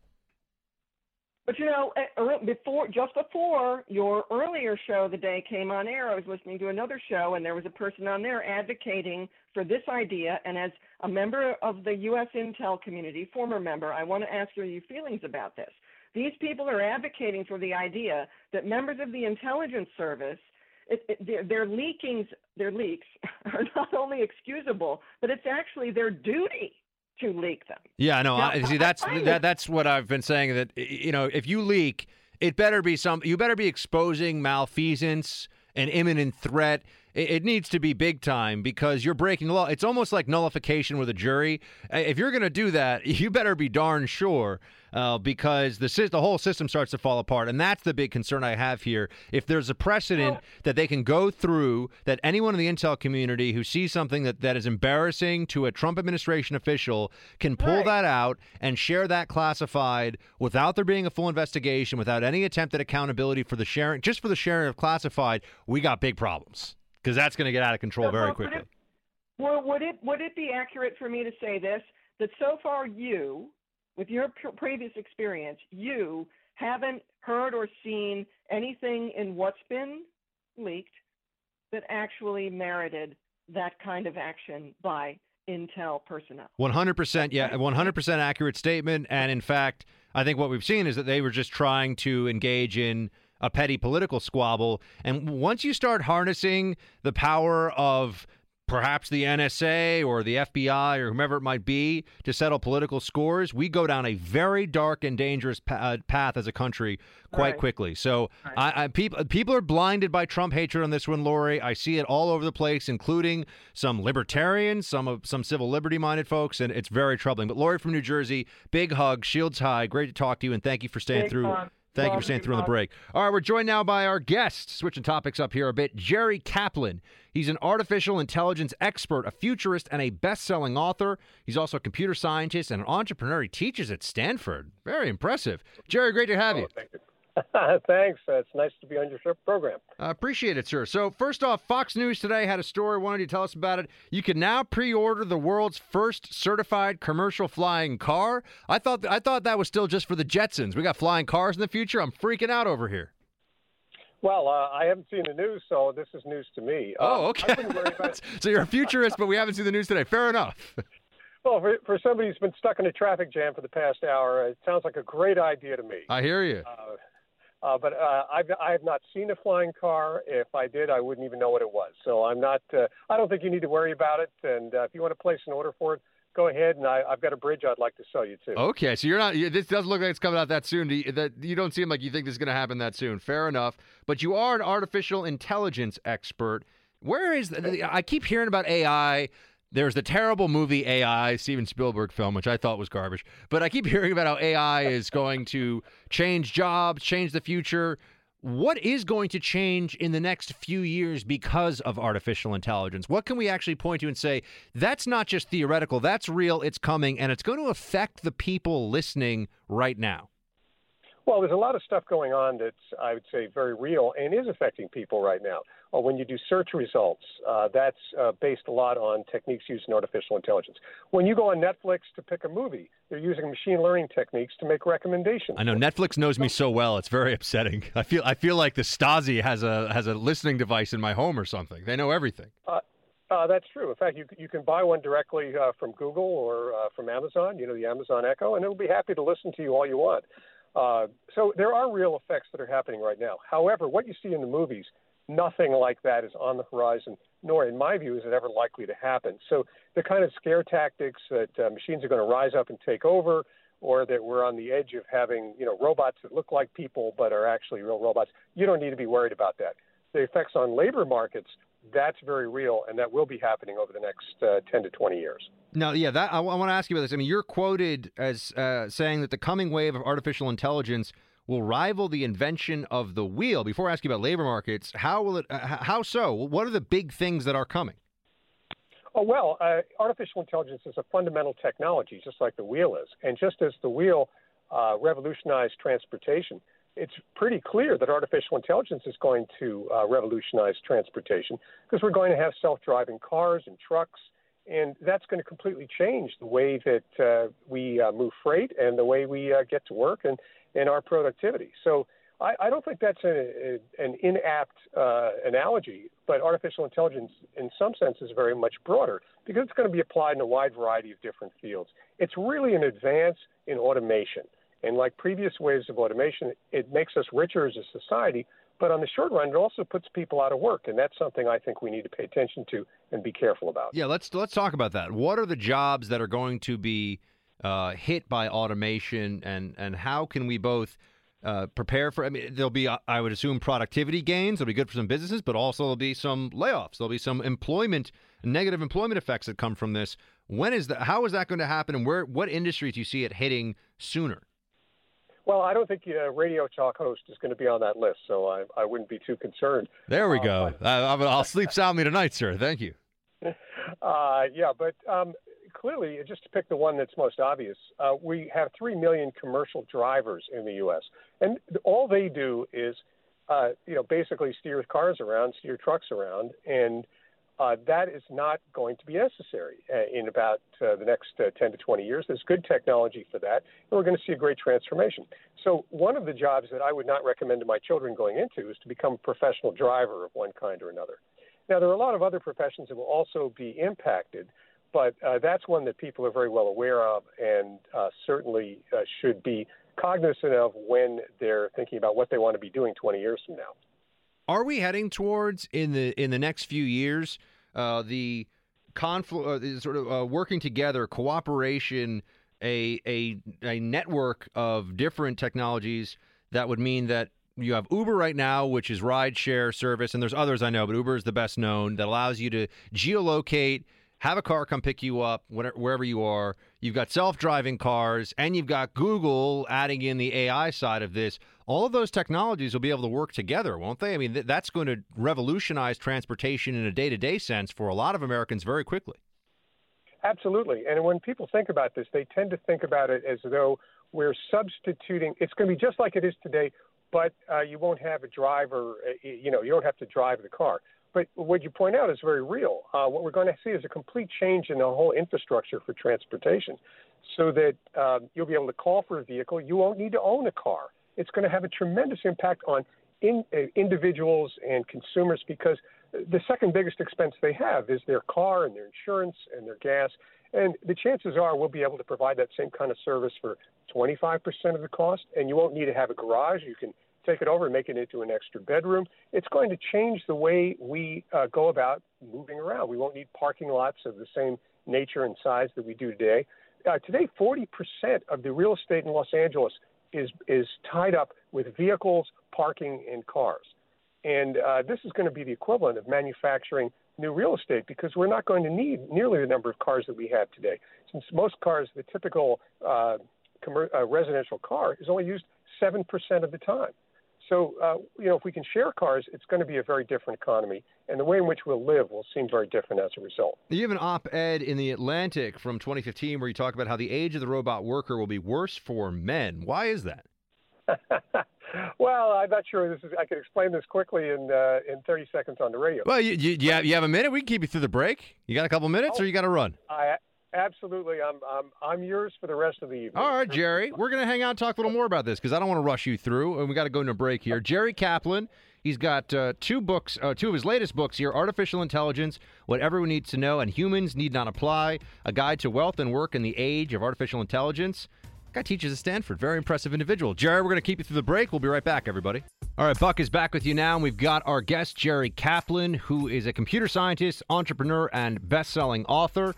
But you know, eh, before just before your earlier show the day came on air, I was listening to another show, and there was a person on there advocating for this idea. And as a member of the U.S. Intel community, former member, I want to ask you your feelings about this. These people are advocating for the idea that members of the intelligence service, it, it, their, their leakings, their leaks, are not only excusable, but it's actually their duty to leak them. Yeah, no. Now, I, see, that's that, that's what I've been saying. That you know, if you leak, it better be some. You better be exposing malfeasance and imminent threat. It, it needs to be big time because you're breaking the law. It's almost like nullification with a jury. If you're going to do that, you better be darn sure. Uh, because the the whole system starts to fall apart, and that's the big concern I have here. If there's a precedent that they can go through, that anyone in the intel community who sees something that, that is embarrassing to a Trump administration official can pull that out and share that classified without there being a full investigation, without any attempt at accountability for the sharing, just for the sharing of classified, we got big problems because that's going to get out of control So, very well, would quickly. it- Well, would it would it be accurate for me to say this that so far you, with your pr- previous experience, you haven't heard or seen anything in what's been leaked that actually merited that kind of action by Intel personnel. 100%, yeah, 100% accurate statement. And in fact, I think what we've seen is that they were just trying to engage in a petty political squabble. And once you start harnessing the power of perhaps the NSA or the FBI or whomever it might be to settle political scores, we go down a very dark and dangerous uh, path as a country quite Right. quickly. So I, I, people, people are blinded by Trump hatred on this one, Lori. I see it all over the place, including some libertarians, some of some civil liberty minded folks, and it's very troubling. But Lori from New Jersey, big hug, shields high. Great to talk to you, and thank you for staying Big through. hug. Thank you for staying through on the break. All right, we're joined now by our guest, switching topics up here a bit, Jerry Kaplan. He's an artificial intelligence expert, a futurist, and a best selling author. He's also a computer scientist and an entrepreneur. He teaches at Stanford. Very impressive. Jerry, great to have oh, you. Thanks. Uh, it's nice to be on your program. I appreciate it, sir. So, first off, Fox News today had a story. Wanted you to tell us about it. You can now pre-order the world's first certified commercial flying car. I thought I thought that was still just for the Jetsons. We got flying cars in the future. I'm freaking out over here. Well, uh, I haven't seen the news, so this is news to me. Oh, Um, okay. So you're a futurist, but we haven't seen the news today. Fair enough. Well, for, for somebody who's been stuck in a traffic jam for the past hour, it sounds like a great idea to me. I hear you. Uh, uh, but uh, I've I have not seen a flying car. If I did, I wouldn't even know what it was. So I'm not. Uh, I don't think you need to worry about it. And uh, if you want to place an order for it, go ahead. And I, I've got a bridge I'd like to sell you too. Okay, so you're not. This doesn't look like it's coming out that soon. That you don't seem like you think this is going to happen that soon. Fair enough. But you are an artificial intelligence expert. Where is the, I keep hearing about AI. There's the terrible movie AI, Steven Spielberg film, which I thought was garbage. But I keep hearing about how AI is going to change jobs, change the future. What is going to change in the next few years because of artificial intelligence? What can we actually point to and say that's not just theoretical, that's real, it's coming, and it's going to affect the people listening right now? Well, there's a lot of stuff going on that's, I would say, very real and is affecting people right now. Uh, when you do search results, uh, that's uh, based a lot on techniques used in artificial intelligence. When you go on Netflix to pick a movie, they're using machine learning techniques to make recommendations. I know Netflix knows me so well; it's very upsetting. I feel I feel like the Stasi has a has a listening device in my home or something. They know everything. Uh, uh, that's true. In fact, you you can buy one directly uh, from Google or uh, from Amazon. You know the Amazon Echo, and it'll be happy to listen to you all you want. Uh, so there are real effects that are happening right now. However, what you see in the movies, nothing like that is on the horizon, nor, in my view, is it ever likely to happen. So the kind of scare tactics that uh, machines are going to rise up and take over, or that we're on the edge of having you know robots that look like people but are actually real robots, you don't need to be worried about that. The effects on labor markets, that's very real, and that will be happening over the next uh, 10 to 20 years. Now, yeah, that I, want to ask you about this. I mean, you're quoted as uh, saying that the coming wave of artificial intelligence will rival the invention of the wheel. Before I ask you about labor markets, how will it? Uh, how so? What are the big things that are coming? Oh, well, uh, artificial intelligence is a fundamental technology, just like the wheel is. And just as the wheel uh, revolutionized transportation, it's pretty clear that artificial intelligence is going to uh, revolutionize transportation because we're going to have self driving cars and trucks. And that's going to completely change the way that uh, we uh, move freight and the way we uh, get to work and, and our productivity. So I, I don't think that's a, a, an inapt uh, analogy, but artificial intelligence, in some sense, is very much broader because it's going to be applied in a wide variety of different fields. It's really an advance in automation. And like previous waves of automation, it makes us richer as a society. But on the short run, it also puts people out of work, and that's something I think we need to pay attention to and be careful about. Yeah, let's let's talk about that. What are the jobs that are going to be uh, hit by automation, and and how can we both uh, prepare for? I mean, there'll be, uh, I would assume, productivity gains. It'll be good for some businesses, but also there'll be some layoffs. There'll be some employment, negative employment effects that come from this. When is that? How is that going to happen? And where? What industries do you see it hitting sooner? Well, I don't think a radio talk host is going to be on that list, so I, I wouldn't be too concerned. There we Uh, go. I, I'll I'll sleep soundly tonight, sir. Thank you. Uh, yeah, but um, clearly, just to pick the one that's most obvious, uh, we have 3 million commercial drivers in the U.S., and all they do is, uh, you know, basically steer cars around, steer trucks around, and uh, that is not going to be necessary uh, in about uh, the next uh, 10 to 20 years. There's good technology for that, and we're going to see a great transformation. So, one of the jobs that I would not recommend to my children going into is to become a professional driver of one kind or another. Now, there are a lot of other professions that will also be impacted, but uh, that's one that people are very well aware of and uh, certainly should be cognizant of when they're thinking about what they want to be doing 20 years from now. Are we heading towards in the in the next few years uh, the conflu- uh, sort of uh, working together, cooperation, a, a a network of different technologies that would mean that you have Uber right now, which is ride share service, and there's others I know, but Uber is the best known that allows you to geolocate have a car come pick you up wherever you are. You've got self driving cars, and you've got Google adding in the AI side of this. All of those technologies will be able to work together, won't they? I mean, th- that's going to revolutionize transportation in a day to day sense for a lot of Americans very quickly. Absolutely. And when people think about this, they tend to think about it as though we're substituting, it's going to be just like it is today, but uh, you won't have a driver, uh, you know, you don't have to drive the car. But what you point out is very real. Uh, what we're going to see is a complete change in the whole infrastructure for transportation so that um, you'll be able to call for a vehicle. You won't need to own a car. It's going to have a tremendous impact on in, uh, individuals and consumers because the second biggest expense they have is their car and their insurance and their gas. And the chances are we'll be able to provide that same kind of service for 25% of the cost, and you won't need to have a garage. You can take it over and make it into an extra bedroom. It's going to change the way we uh, go about moving around. We won't need parking lots of the same nature and size that we do today. Uh, today, 40% of the real estate in Los Angeles is is tied up with vehicles, parking, and cars. And uh, this is going to be the equivalent of manufacturing new real estate because we're not going to need nearly the number of cars that we have today. Since most cars, the typical uh, commer- uh, residential car is only used 7% of the time. So, uh, you know, if we can share cars, it's going to be a very different economy, and the way in which we'll live will seem very different as a result. You have an op-ed in the Atlantic from 2015 where you talk about how the age of the robot worker will be worse for men. Why is that? well, I'm not sure this is. I could explain this quickly in uh, in 30 seconds on the radio. Well, you, you, you, have, you have a minute. We can keep you through the break. You got a couple minutes, oh, or you got to run? I Absolutely. I'm, I'm, I'm yours for the rest of the evening. All right, Jerry. We're going to hang out and talk a little more about this because I don't want to rush you through, and we got to go into a break here. Jerry Kaplan. He's got uh, two books, uh, two of his latest books here Artificial Intelligence, What Everyone Needs to Know, and Humans Need Not Apply A Guide to Wealth and Work in the Age of Artificial Intelligence. Guy teaches at Stanford. Very impressive individual. Jerry, we're going to keep you through the break. We'll be right back, everybody. All right, Buck is back with you now, and we've got our guest, Jerry Kaplan, who is a computer scientist, entrepreneur, and best selling author.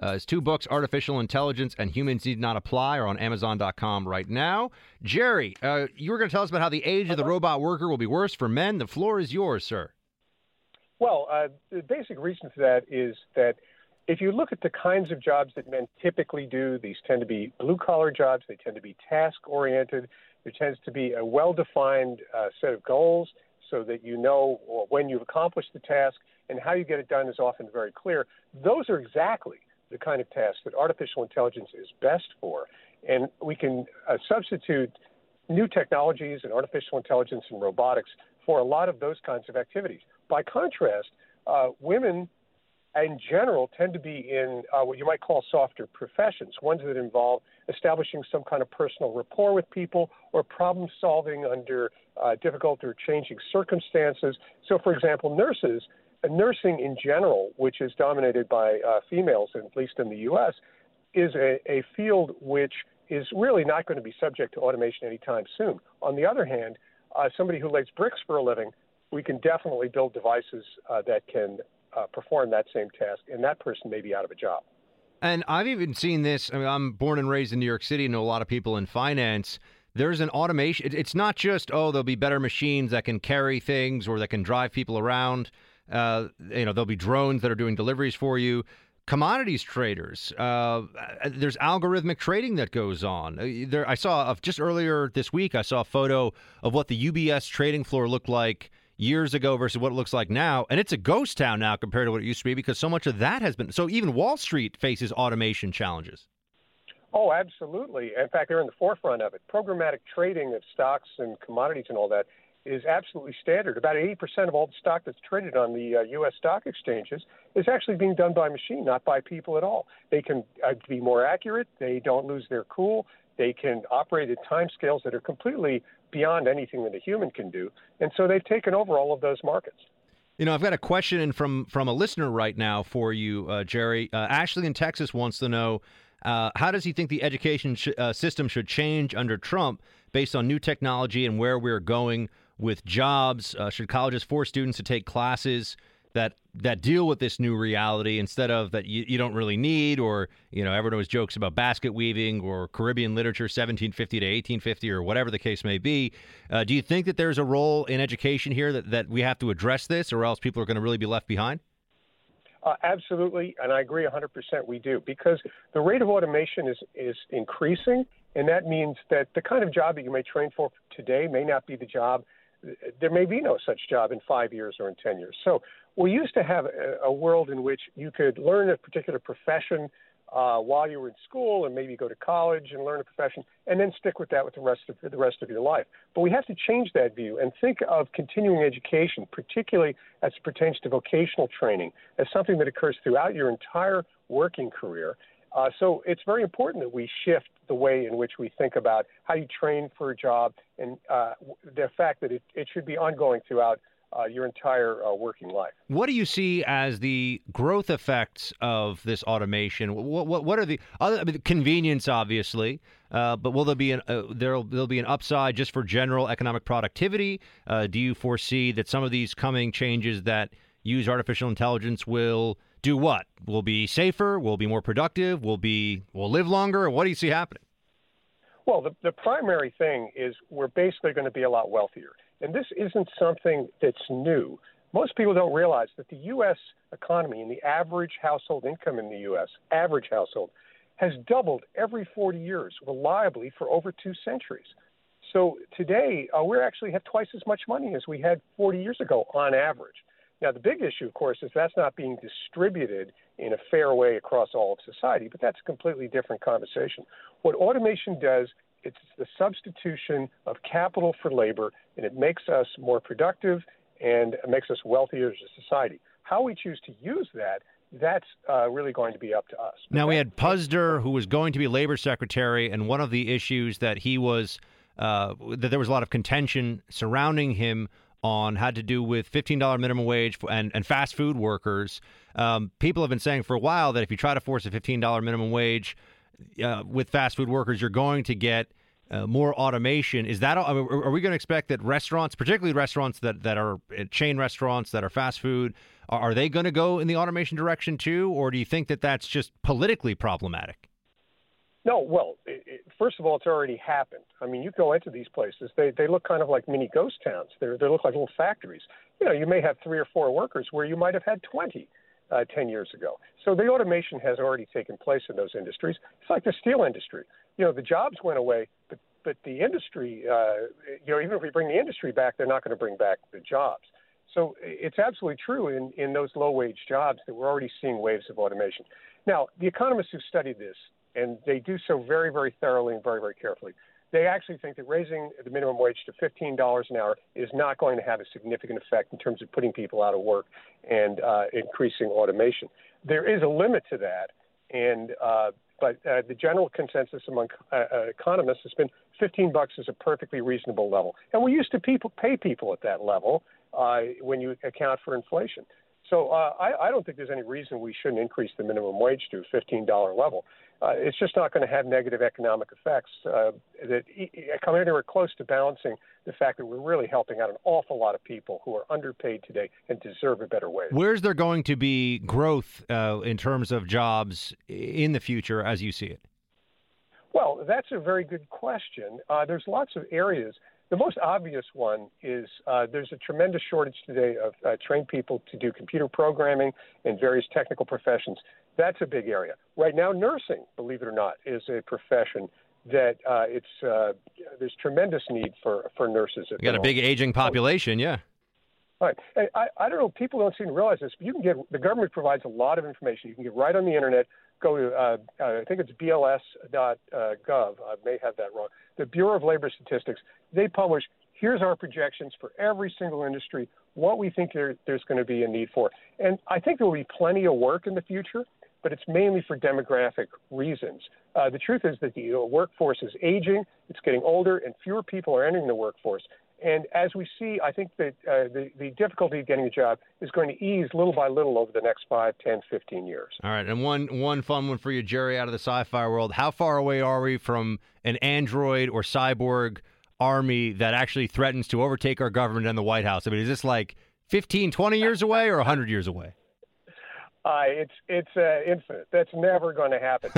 Uh, his two books, Artificial Intelligence and Humans Need Not Apply, are on Amazon.com right now. Jerry, uh, you were going to tell us about how the age of the robot worker will be worse for men. The floor is yours, sir. Well, uh, the basic reason for that is that if you look at the kinds of jobs that men typically do, these tend to be blue collar jobs, they tend to be task oriented, there tends to be a well defined uh, set of goals so that you know when you've accomplished the task and how you get it done is often very clear. Those are exactly the kind of tasks that artificial intelligence is best for. And we can uh, substitute new technologies and artificial intelligence and robotics for a lot of those kinds of activities. By contrast, uh, women in general tend to be in uh, what you might call softer professions, ones that involve establishing some kind of personal rapport with people or problem solving under uh, difficult or changing circumstances. So, for example, nurses nursing in general, which is dominated by uh, females, at least in the U.S., is a, a field which is really not going to be subject to automation anytime soon. On the other hand, uh, somebody who lays bricks for a living, we can definitely build devices uh, that can uh, perform that same task, and that person may be out of a job. And I've even seen this. I mean, I'm born and raised in New York City, know a lot of people in finance. There's an automation. It's not just, oh, there'll be better machines that can carry things or that can drive people around. Uh, you know, there'll be drones that are doing deliveries for you. Commodities traders. Uh, there's algorithmic trading that goes on. Uh, there, I saw just earlier this week. I saw a photo of what the UBS trading floor looked like years ago versus what it looks like now, and it's a ghost town now compared to what it used to be because so much of that has been. So even Wall Street faces automation challenges. Oh, absolutely. In fact, they're in the forefront of it. Programmatic trading of stocks and commodities and all that is absolutely standard. About 80% of all the stock that's traded on the uh, U.S. stock exchanges is actually being done by machine, not by people at all. They can uh, be more accurate. They don't lose their cool. They can operate at time scales that are completely beyond anything that a human can do. And so they've taken over all of those markets. You know, I've got a question from from a listener right now for you, uh, Jerry. Uh, Ashley in Texas wants to know uh, how does he think the education sh- uh, system should change under Trump based on new technology and where we're going with jobs? Uh, should colleges force students to take classes that that deal with this new reality instead of that you, you don't really need or you know everyone always jokes about basket weaving or caribbean literature 1750 to 1850 or whatever the case may be uh, do you think that there's a role in education here that, that we have to address this or else people are going to really be left behind uh, absolutely, and I agree 100%. We do because the rate of automation is is increasing, and that means that the kind of job that you may train for today may not be the job. There may be no such job in five years or in 10 years. So we used to have a, a world in which you could learn a particular profession uh, while you were in school and maybe go to college and learn a profession and then stick with that with the rest of the rest of your life. But we have to change that view and think of continuing education, particularly as it pertains to vocational training, as something that occurs throughout your entire working career. Uh, so it's very important that we shift the way in which we think about how you train for a job and uh, the fact that it, it should be ongoing throughout uh, your entire uh, working life. What do you see as the growth effects of this automation? What what, what are the other I mean, convenience, obviously, uh, but will there be an uh, there'll there'll be an upside just for general economic productivity? Uh, do you foresee that some of these coming changes that use artificial intelligence will do what? We'll be safer? We'll be more productive? Will be will live longer? What do you see happening? Well, the, the primary thing is we're basically going to be a lot wealthier. And this isn't something that's new. Most people don't realize that the U.S. economy and the average household income in the U.S., average household, has doubled every 40 years reliably for over two centuries. So today, uh, we actually have twice as much money as we had 40 years ago on average. Now, the big issue, of course, is that's not being distributed in a fair way across all of society, but that's a completely different conversation. What automation does it's the substitution of capital for labor, and it makes us more productive and makes us wealthier as a society. How we choose to use that, that's uh, really going to be up to us. Now, we had Puzder, who was going to be labor secretary, and one of the issues that he was, uh, that there was a lot of contention surrounding him on had to do with $15 minimum wage and, and fast food workers. Um, people have been saying for a while that if you try to force a $15 minimum wage, uh, with fast food workers, you're going to get uh, more automation. Is that are, are we going to expect that restaurants, particularly restaurants that that are uh, chain restaurants that are fast food, are, are they going to go in the automation direction too, or do you think that that's just politically problematic? No, well, it, it, first of all, it's already happened. I mean, you go into these places; they they look kind of like mini ghost towns. They they look like little factories. You know, you may have three or four workers where you might have had twenty uh, 10 years ago. So the automation has already taken place in those industries. It's like the steel industry. You know, the jobs went away, but but the industry, uh, you know, even if we bring the industry back, they're not going to bring back the jobs. So it's absolutely true in, in those low wage jobs that we're already seeing waves of automation. Now, the economists who studied this, and they do so very, very thoroughly and very, very carefully, they actually think that raising the minimum wage to $15 an hour is not going to have a significant effect in terms of putting people out of work and uh, increasing automation. There is a limit to that, and uh, but uh, the general consensus among uh, uh, economists has been 15 bucks is a perfectly reasonable level, and we used to people pay people at that level uh, when you account for inflation. So I, I don't think there's any reason we shouldn't increase the minimum wage to a $15 level uh, it's just not going to have negative economic effects uh, that come anywhere close to balancing the fact that we're really helping out an awful lot of people who are underpaid today and deserve a better wage. Where's there going to be growth uh, in terms of jobs in the future as you see it? Well, that's a very good question. Uh, there's lots of areas. The most obvious one is uh, there's a tremendous shortage today of uh, trained people to do computer programming and various technical professions. That's a big area. Right now, nursing, believe it or not, is a profession that uh, it's uh, there's tremendous need for for nurses. You got a big aging population, yeah. Right. And I, I don't know. People don't seem to realize this, but you can get the government provides a lot of information. You can get right on the internet. Go to uh, uh, I think it's BLS.gov. I may have that wrong. The Bureau of Labor Statistics. They publish here's our projections for every single industry, what we think there, there's going to be a need for. And I think there will be plenty of work in the future, but it's mainly for demographic reasons. Uh, the truth is that the workforce is aging, it's getting older, and fewer people are entering the workforce. And as we see, I think that uh, the, the difficulty of getting a job is going to ease little by little over the next 5, 10, 15 years. All right, and one one fun one for you, Jerry, out of the sci-fi world. How far away are we from an android or cyborg army that actually threatens to overtake our government and the White House? I mean, is this like 15, 20 years away or 100 years away? Uh, it's it's uh, infinite. That's never going to happen.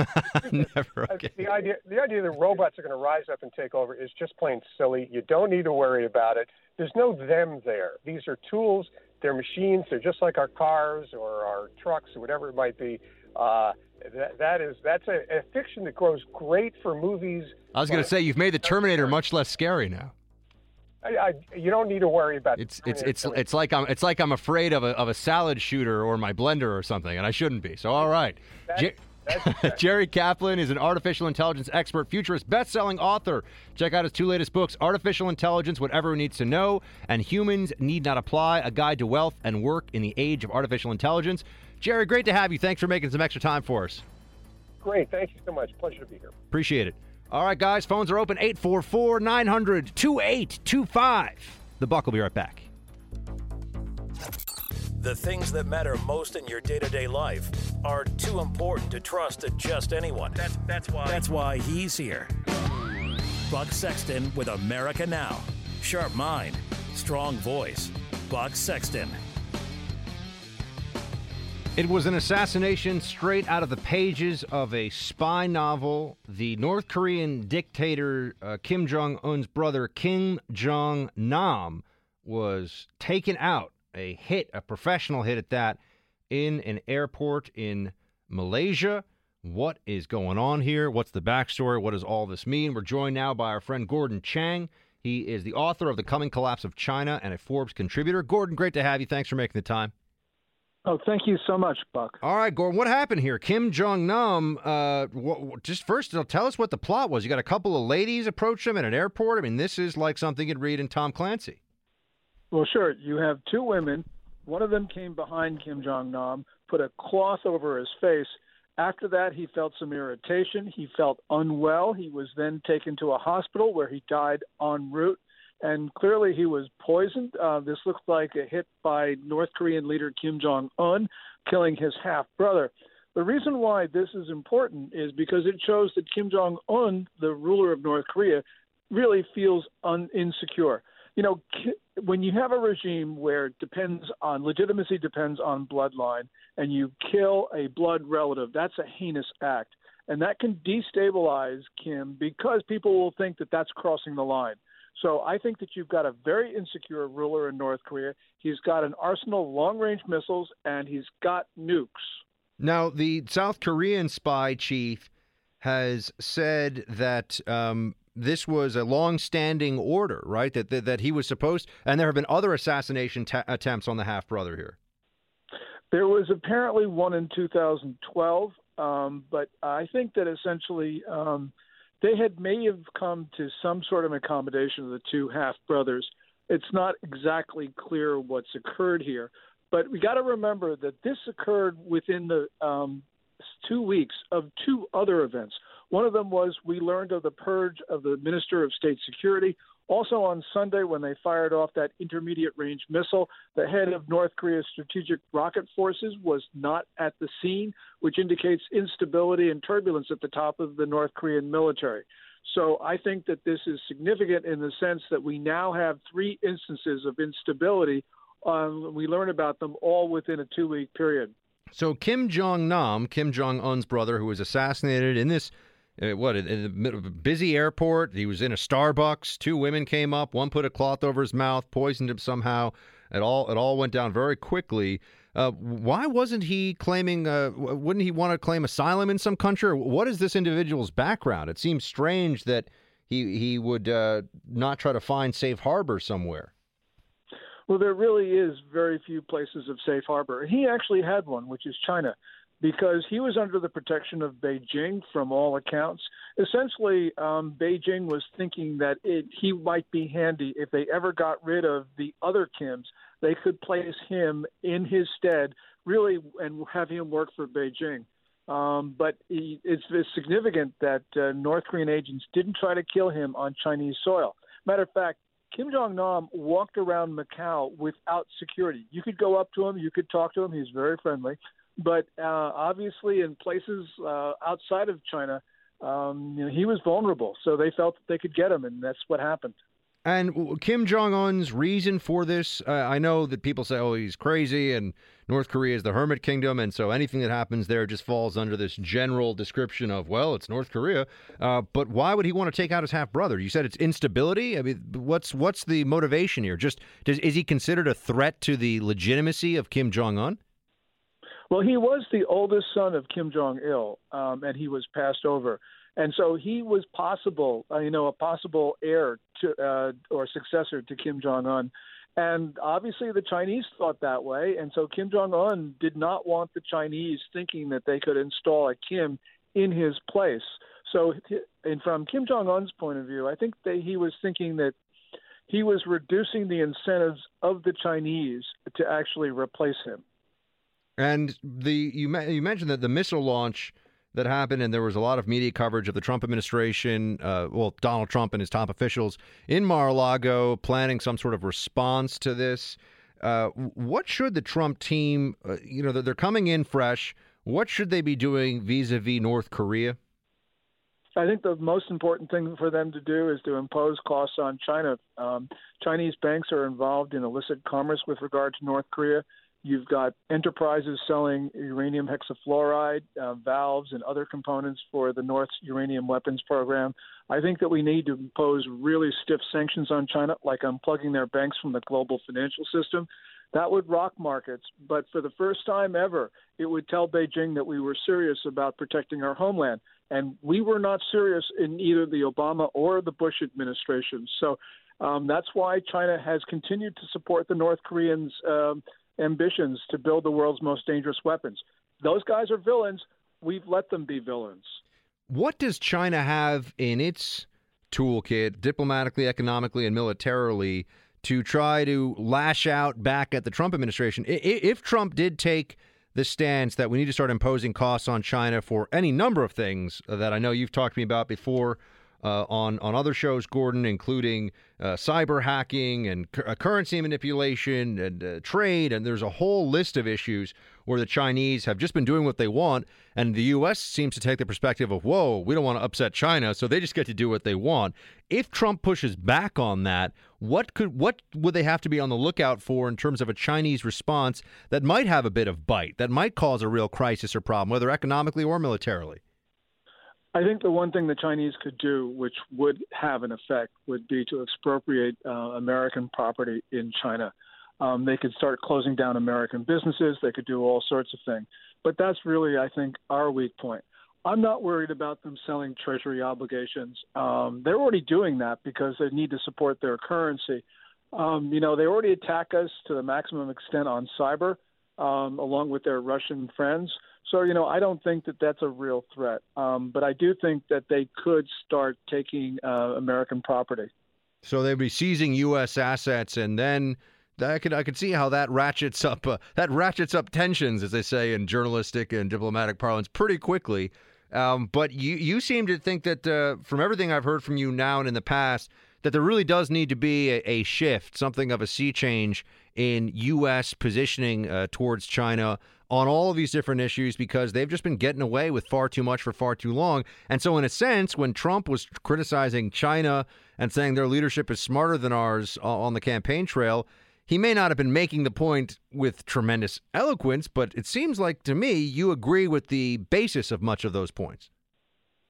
never. Okay. The idea the idea that robots are going to rise up and take over is just plain silly. You don't need to worry about it. There's no them there. These are tools. They're machines. They're just like our cars or our trucks or whatever it might be. Uh, that, that is that's a, a fiction that grows great for movies. I was going to say you've made the Terminator much less scary now. I, I, you don't need to worry about it's it's it's it's like I'm it's like I'm afraid of a of a salad shooter or my blender or something, and I shouldn't be. So all right, Jer- Jerry Kaplan is an artificial intelligence expert, futurist, best-selling author. Check out his two latest books: Artificial Intelligence: What Everyone Needs to Know, and Humans Need Not Apply: A Guide to Wealth and Work in the Age of Artificial Intelligence. Jerry, great to have you. Thanks for making some extra time for us. Great, thank you so much. Pleasure to be here. Appreciate it. All right, guys, phones are open 844 900 2825. The Buck will be right back. The things that matter most in your day to day life are too important to trust to just anyone. That's, that's why. That's why he's here. Buck Sexton with America Now. Sharp mind, strong voice. Buck Sexton. It was an assassination straight out of the pages of a spy novel. The North Korean dictator uh, Kim Jong un's brother, Kim Jong nam, was taken out, a hit, a professional hit at that, in an airport in Malaysia. What is going on here? What's the backstory? What does all this mean? We're joined now by our friend Gordon Chang. He is the author of The Coming Collapse of China and a Forbes contributor. Gordon, great to have you. Thanks for making the time. Oh, thank you so much, Buck. All right, Gordon, what happened here? Kim Jong Nam, uh, wh- just first, tell us what the plot was. You got a couple of ladies approach him at an airport. I mean, this is like something you'd read in Tom Clancy. Well, sure. You have two women. One of them came behind Kim Jong Nam, put a cloth over his face. After that, he felt some irritation. He felt unwell. He was then taken to a hospital where he died en route and clearly he was poisoned. Uh, this looks like a hit by North Korean leader Kim Jong Un, killing his half brother. The reason why this is important is because it shows that Kim Jong Un, the ruler of North Korea, really feels un- insecure. You know, when you have a regime where depends on legitimacy depends on bloodline, and you kill a blood relative, that's a heinous act, and that can destabilize Kim because people will think that that's crossing the line. So I think that you've got a very insecure ruler in North Korea. He's got an arsenal of long range missiles and he's got nukes. Now, the South Korean spy chief has said that um, this was a long-standing order, right? That, that, that he was supposed, and there have been other assassination ta- attempts on the half brother here. There was apparently one in 2012, um, but I think that essentially um, they had may have come to some sort of accommodation of the two half brothers. It's not exactly clear what's occurred here, but we got to remember that this occurred within the um, two weeks of two other events. One of them was we learned of the purge of the Minister of State Security. Also on Sunday, when they fired off that intermediate range missile, the head of North Korea's strategic rocket forces was not at the scene, which indicates instability and turbulence at the top of the North Korean military. So I think that this is significant in the sense that we now have three instances of instability. Um, we learn about them all within a two week period. So Kim Jong Nam, Kim Jong Un's brother, who was assassinated in this what in the a busy airport. He was in a Starbucks. Two women came up. One put a cloth over his mouth, poisoned him somehow. It all it all went down very quickly. Uh, why wasn't he claiming? Uh, wouldn't he want to claim asylum in some country? What is this individual's background? It seems strange that he he would uh, not try to find safe harbor somewhere. Well, there really is very few places of safe harbor. He actually had one, which is China. Because he was under the protection of Beijing from all accounts. Essentially, um, Beijing was thinking that it, he might be handy if they ever got rid of the other Kims. They could place him in his stead, really, and have him work for Beijing. Um, but he, it's, it's significant that uh, North Korean agents didn't try to kill him on Chinese soil. Matter of fact, Kim Jong Nam walked around Macau without security. You could go up to him, you could talk to him. He's very friendly, but uh, obviously in places uh, outside of China, um, you know, he was vulnerable. So they felt that they could get him, and that's what happened. And Kim Jong Un's reason for this, uh, I know that people say, "Oh, he's crazy," and North Korea is the hermit kingdom, and so anything that happens there just falls under this general description of, "Well, it's North Korea." Uh, but why would he want to take out his half brother? You said it's instability. I mean, what's what's the motivation here? Just does, is he considered a threat to the legitimacy of Kim Jong Un? Well, he was the oldest son of Kim Jong Il, um, and he was passed over and so he was possible, uh, you know, a possible heir to uh, or successor to Kim Jong Un. And obviously, the Chinese thought that way, and so Kim Jong Un did not want the Chinese thinking that they could install a Kim in his place. So, and from Kim Jong Un's point of view, I think that he was thinking that he was reducing the incentives of the Chinese to actually replace him. And the you you mentioned that the missile launch that happened, and there was a lot of media coverage of the Trump administration, uh, well, Donald Trump and his top officials in Mar-a-Lago planning some sort of response to this. Uh, what should the Trump team, uh, you know, they're coming in fresh. What should they be doing vis-a-vis North Korea? I think the most important thing for them to do is to impose costs on China. Um, Chinese banks are involved in illicit commerce with regard to North Korea. You've got enterprises selling uranium hexafluoride, uh, valves, and other components for the North's uranium weapons program. I think that we need to impose really stiff sanctions on China, like unplugging their banks from the global financial system. That would rock markets, but for the first time ever, it would tell Beijing that we were serious about protecting our homeland. And we were not serious in either the Obama or the Bush administration. So um, that's why China has continued to support the North Koreans. Um, ambitions to build the world's most dangerous weapons. Those guys are villains. We've let them be villains. What does China have in its toolkit, diplomatically, economically, and militarily, to try to lash out back at the Trump administration? If Trump did take the stance that we need to start imposing costs on China for any number of things that I know you've talked to me about before, uh, on on other shows, Gordon, including uh, cyber hacking and cu- uh, currency manipulation and uh, trade, and there's a whole list of issues where the Chinese have just been doing what they want, and the U.S. seems to take the perspective of, "Whoa, we don't want to upset China, so they just get to do what they want." If Trump pushes back on that, what could what would they have to be on the lookout for in terms of a Chinese response that might have a bit of bite, that might cause a real crisis or problem, whether economically or militarily? I think the one thing the Chinese could do, which would have an effect, would be to expropriate uh, American property in China. Um, they could start closing down American businesses. They could do all sorts of things. But that's really, I think, our weak point. I'm not worried about them selling treasury obligations. Um, they're already doing that because they need to support their currency. Um, you know, they already attack us to the maximum extent on cyber, um, along with their Russian friends. So, you know, I don't think that that's a real threat. Um, but I do think that they could start taking uh, American property. So they'd be seizing U.S. assets, and then I could I could see how that ratchets up uh, that ratchets up tensions, as they say in journalistic and diplomatic parlance, pretty quickly. Um, but you you seem to think that uh, from everything I've heard from you now and in the past, that there really does need to be a, a shift, something of a sea change in U.S. positioning uh, towards China on all of these different issues because they've just been getting away with far too much for far too long. And so, in a sense, when Trump was criticizing China and saying their leadership is smarter than ours on the campaign trail, he may not have been making the point with tremendous eloquence, but it seems like to me you agree with the basis of much of those points.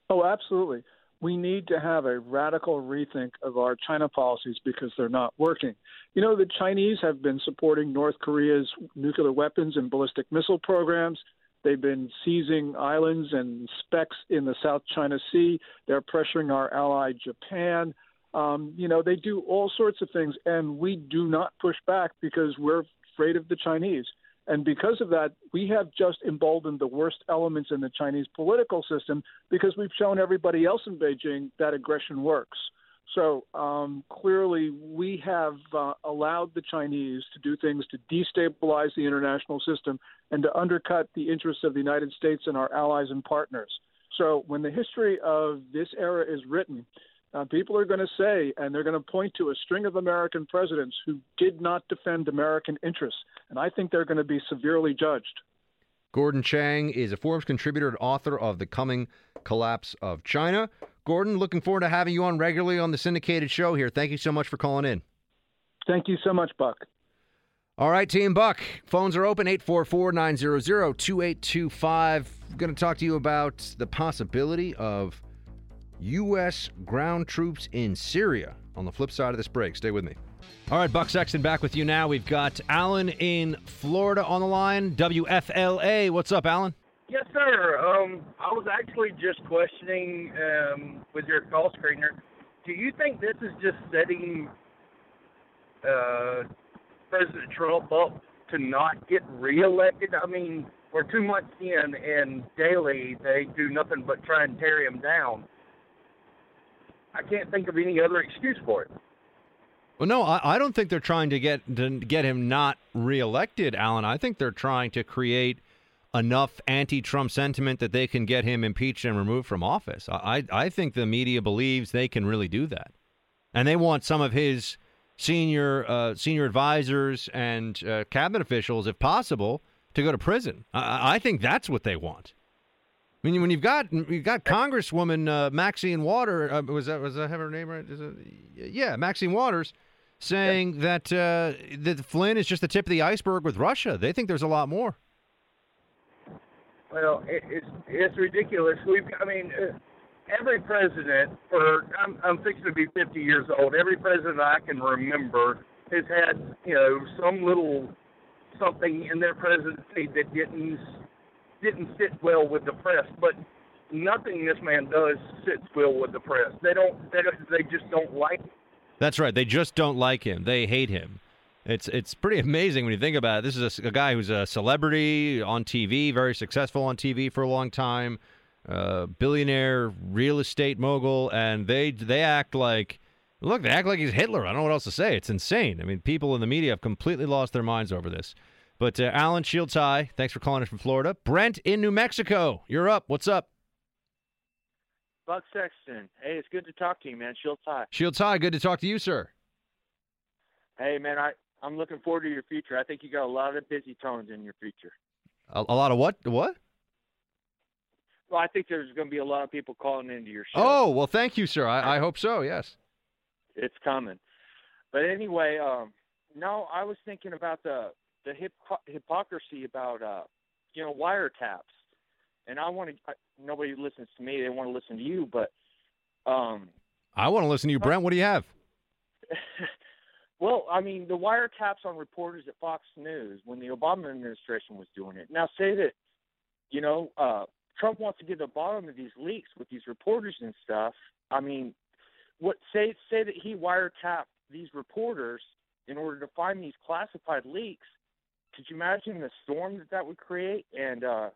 Oh, absolutely we need to have a radical rethink of our China policies because they're not working. You know, the Chinese have been supporting North Korea's nuclear weapons and ballistic missile programs. They've been seizing islands and specks in the South China Sea. They're pressuring our ally Japan. Um, you know, they do all sorts of things, and we do not push back because we're afraid of the Chinese. And because of that, we have just emboldened the worst elements in the Chinese political system because we've shown everybody else in Beijing that aggression works. So um, clearly, we have uh, allowed the Chinese to do things to destabilize the international system and to undercut the interests of the United States and our allies and partners. So when the history of this era is written, uh, people are going to say, and they're going to point to a string of American presidents who did not defend American interests. And I think they're going to be severely judged. Gordon Chang is a Forbes contributor and author of The Coming Collapse of China. Gordon, looking forward to having you on regularly on the syndicated show here. Thank you so much for calling in. Thank you so much, Buck. All right, Team Buck. Phones are open 844 900 2825. Going to talk to you about the possibility of U.S. ground troops in Syria on the flip side of this break. Stay with me. All right, Buck Sexton back with you now. We've got Alan in Florida on the line. WFLA. What's up, Alan? Yes, sir. Um, I was actually just questioning um, with your call screener. Do you think this is just setting uh, President Trump up to not get reelected? I mean, we're two months in, and daily they do nothing but try and tear him down. I can't think of any other excuse for it. Well, no, I, I don't think they're trying to get to get him not reelected, Alan. I think they're trying to create enough anti-Trump sentiment that they can get him impeached and removed from office. I I think the media believes they can really do that, and they want some of his senior uh, senior advisors and uh, cabinet officials, if possible, to go to prison. I, I think that's what they want. I mean, when you've got you've got Congresswoman uh, Maxine Waters, uh, was that was that have her name right? Is it, yeah, Maxine Waters, saying that uh, that Flynn is just the tip of the iceberg with Russia. They think there's a lot more. Well, it, it's it's ridiculous. We've, I mean, uh, every president for I'm I'm fixing to be 50 years old. Every president I can remember has had you know some little something in their presidency that didn't didn't sit well with the press, but nothing this man does sits well with the press. They don't they they just don't like. Him. That's right. They just don't like him. They hate him. It's it's pretty amazing when you think about it. This is a, a guy who's a celebrity on TV, very successful on TV for a long time, uh, billionaire real estate mogul, and they they act like look, they act like he's Hitler. I don't know what else to say. It's insane. I mean, people in the media have completely lost their minds over this. But uh, Alan Shields High, thanks for calling us from Florida. Brent in New Mexico, you're up. What's up? Buck Sexton. Hey, it's good to talk to you, man. Shields High. Shields High, good to talk to you, sir. Hey, man, I I'm looking forward to your future. I think you got a lot of busy tones in your future. A, a lot of what? What? Well, I think there's going to be a lot of people calling into your show. Oh, well, thank you, sir. I, I hope so. Yes. It's coming. But anyway, um, no, I was thinking about the the hip, hypocrisy about uh, you know wiretaps, and I want to. Nobody listens to me. They want to listen to you, but um, I want to listen to you, Brent. What do you have? well, I mean, the wiretaps on reporters at Fox News when the Obama administration was doing it. Now, say that you know uh, Trump wants to get to the bottom of these leaks with these reporters and stuff. I mean, what say say that he wiretapped these reporters in order to find these classified leaks could you imagine the storm that that would create and uh,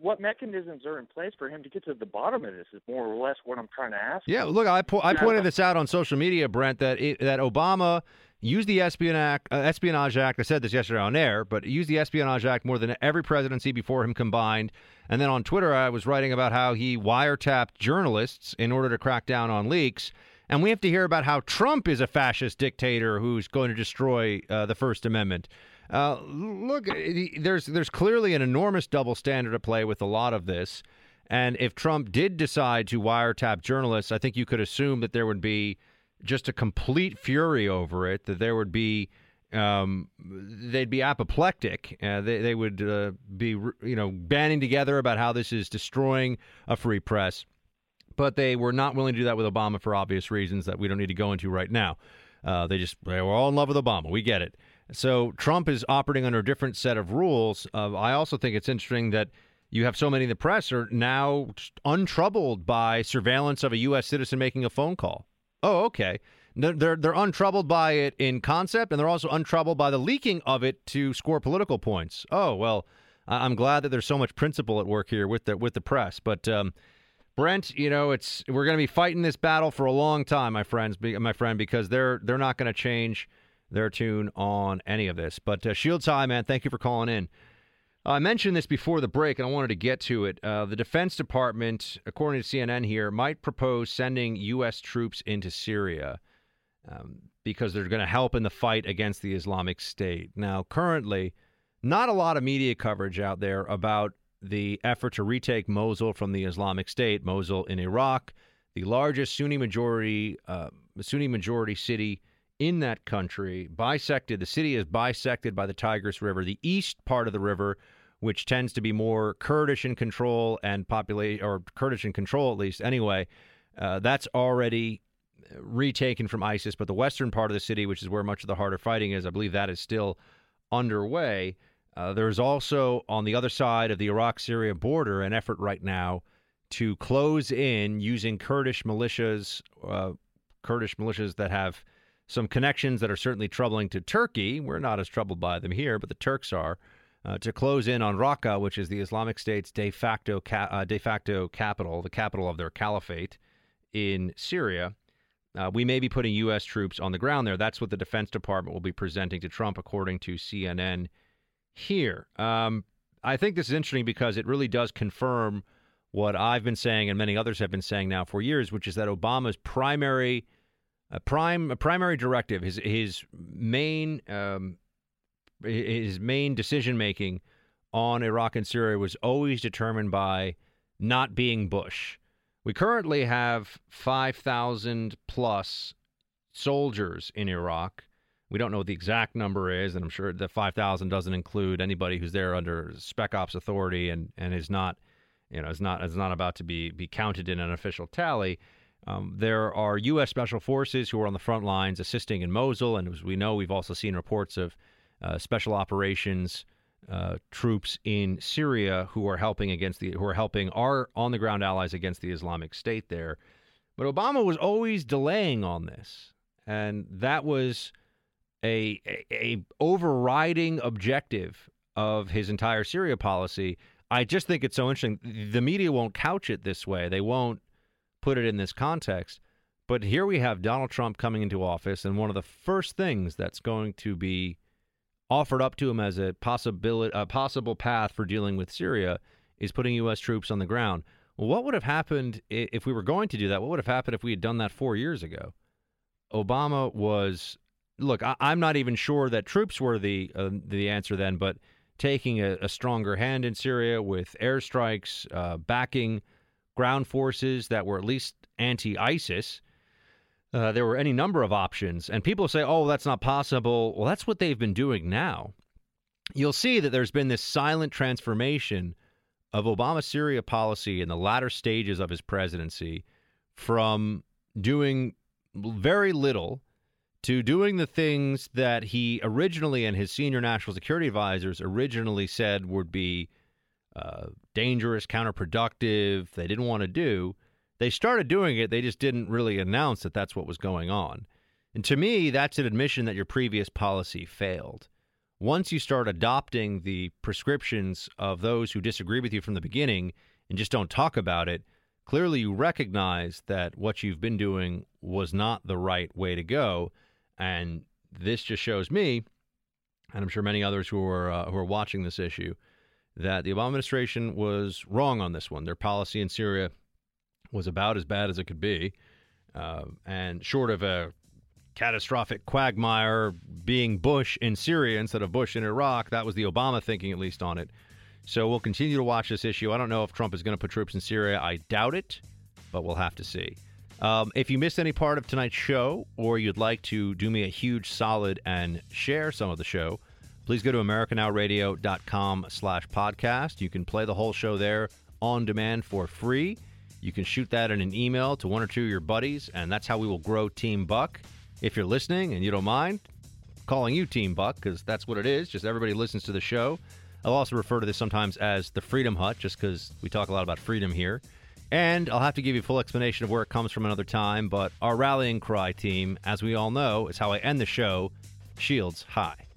what mechanisms are in place for him to get to the bottom of this is more or less what I'm trying to ask. Yeah, look, I, po- I pointed this out on social media, Brent, that it, that Obama used the Espionage, uh, Espionage Act. I said this yesterday on air, but used the Espionage Act more than every presidency before him combined. And then on Twitter, I was writing about how he wiretapped journalists in order to crack down on leaks. And we have to hear about how Trump is a fascist dictator who's going to destroy uh, the First Amendment. Uh, look, there's there's clearly an enormous double standard at play with a lot of this. And if Trump did decide to wiretap journalists, I think you could assume that there would be just a complete fury over it. That there would be um, they'd be apoplectic. Uh, they they would uh, be you know banding together about how this is destroying a free press. But they were not willing to do that with Obama for obvious reasons that we don't need to go into right now. Uh, they just they were all in love with Obama. We get it. So Trump is operating under a different set of rules. Uh, I also think it's interesting that you have so many in the press are now untroubled by surveillance of a U.S. citizen making a phone call. Oh, okay. They're, they're untroubled by it in concept, and they're also untroubled by the leaking of it to score political points. Oh well, I'm glad that there's so much principle at work here with the with the press. But um, Brent, you know, it's we're going to be fighting this battle for a long time, my friends, my friend, because they're they're not going to change their tune on any of this. But uh, Shields High, man, thank you for calling in. I mentioned this before the break, and I wanted to get to it. Uh, the Defense Department, according to CNN here, might propose sending U.S. troops into Syria um, because they're going to help in the fight against the Islamic State. Now, currently, not a lot of media coverage out there about the effort to retake Mosul from the Islamic State. Mosul in Iraq, the largest Sunni majority uh, Sunni majority city in that country, bisected. The city is bisected by the Tigris River. The east part of the river, which tends to be more Kurdish in control and populate or Kurdish in control at least anyway, uh, that's already retaken from ISIS. But the western part of the city, which is where much of the harder fighting is, I believe that is still underway. Uh, there's also on the other side of the Iraq Syria border an effort right now to close in using Kurdish militias, uh, Kurdish militias that have some connections that are certainly troubling to Turkey. We're not as troubled by them here, but the Turks are. Uh, to close in on Raqqa, which is the Islamic State's de facto ca- uh, de facto capital, the capital of their caliphate in Syria. Uh, we may be putting U.S. troops on the ground there. That's what the Defense Department will be presenting to Trump, according to CNN here. Um, I think this is interesting because it really does confirm what I've been saying and many others have been saying now for years, which is that Obama's primary, uh, prime, a primary directive, his his main um, his main decision making on Iraq and Syria was always determined by not being Bush. We currently have 5,000 plus soldiers in Iraq. We don't know what the exact number is, and I'm sure the 5,000 doesn't include anybody who's there under Spec Ops authority and, and is not, you know, is not is not about to be be counted in an official tally. Um, there are U.S. Special Forces who are on the front lines assisting in Mosul, and as we know, we've also seen reports of uh, special operations uh, troops in Syria who are helping against the who are helping our on the ground allies against the Islamic State there. But Obama was always delaying on this, and that was a, a, a overriding objective of his entire Syria policy. I just think it's so interesting. The media won't couch it this way. They won't put it in this context. But here we have Donald Trump coming into office, and one of the first things that's going to be offered up to him as a possibility, a possible path for dealing with Syria is putting U.S. troops on the ground. What would have happened if we were going to do that? What would have happened if we had done that four years ago? Obama was look. I, am not even sure that troops were the uh, the answer then, but taking a, a, stronger hand in Syria with airstrikes, uh, backing ground forces that were at least anti-ISIS. Uh, there were any number of options, and people say, "Oh, that's not possible." Well, that's what they've been doing now. You'll see that there's been this silent transformation of Obama's Syria policy in the latter stages of his presidency from doing very little to doing the things that he originally and his senior national security advisors originally said would be uh, dangerous, counterproductive, they didn't want to do. They started doing it, they just didn't really announce that that's what was going on. And to me, that's an admission that your previous policy failed. Once you start adopting the prescriptions of those who disagree with you from the beginning and just don't talk about it, clearly you recognize that what you've been doing was not the right way to go. And this just shows me, and I'm sure many others who are uh, who are watching this issue, that the Obama administration was wrong on this one. Their policy in Syria was about as bad as it could be, uh, and short of a catastrophic quagmire being Bush in Syria instead of Bush in Iraq, that was the Obama thinking, at least on it. So we'll continue to watch this issue. I don't know if Trump is going to put troops in Syria. I doubt it, but we'll have to see. Um, if you missed any part of tonight's show, or you'd like to do me a huge solid and share some of the show, please go to americanowradio.com slash podcast. You can play the whole show there on demand for free. You can shoot that in an email to one or two of your buddies, and that's how we will grow Team Buck. If you're listening and you don't mind, calling you Team Buck, because that's what it is. Just everybody listens to the show. I'll also refer to this sometimes as the Freedom Hut, just because we talk a lot about freedom here And I'll have to give you a full explanation of where it comes from another time, but our rallying cry team, as we all know, is how I end the show Shields High.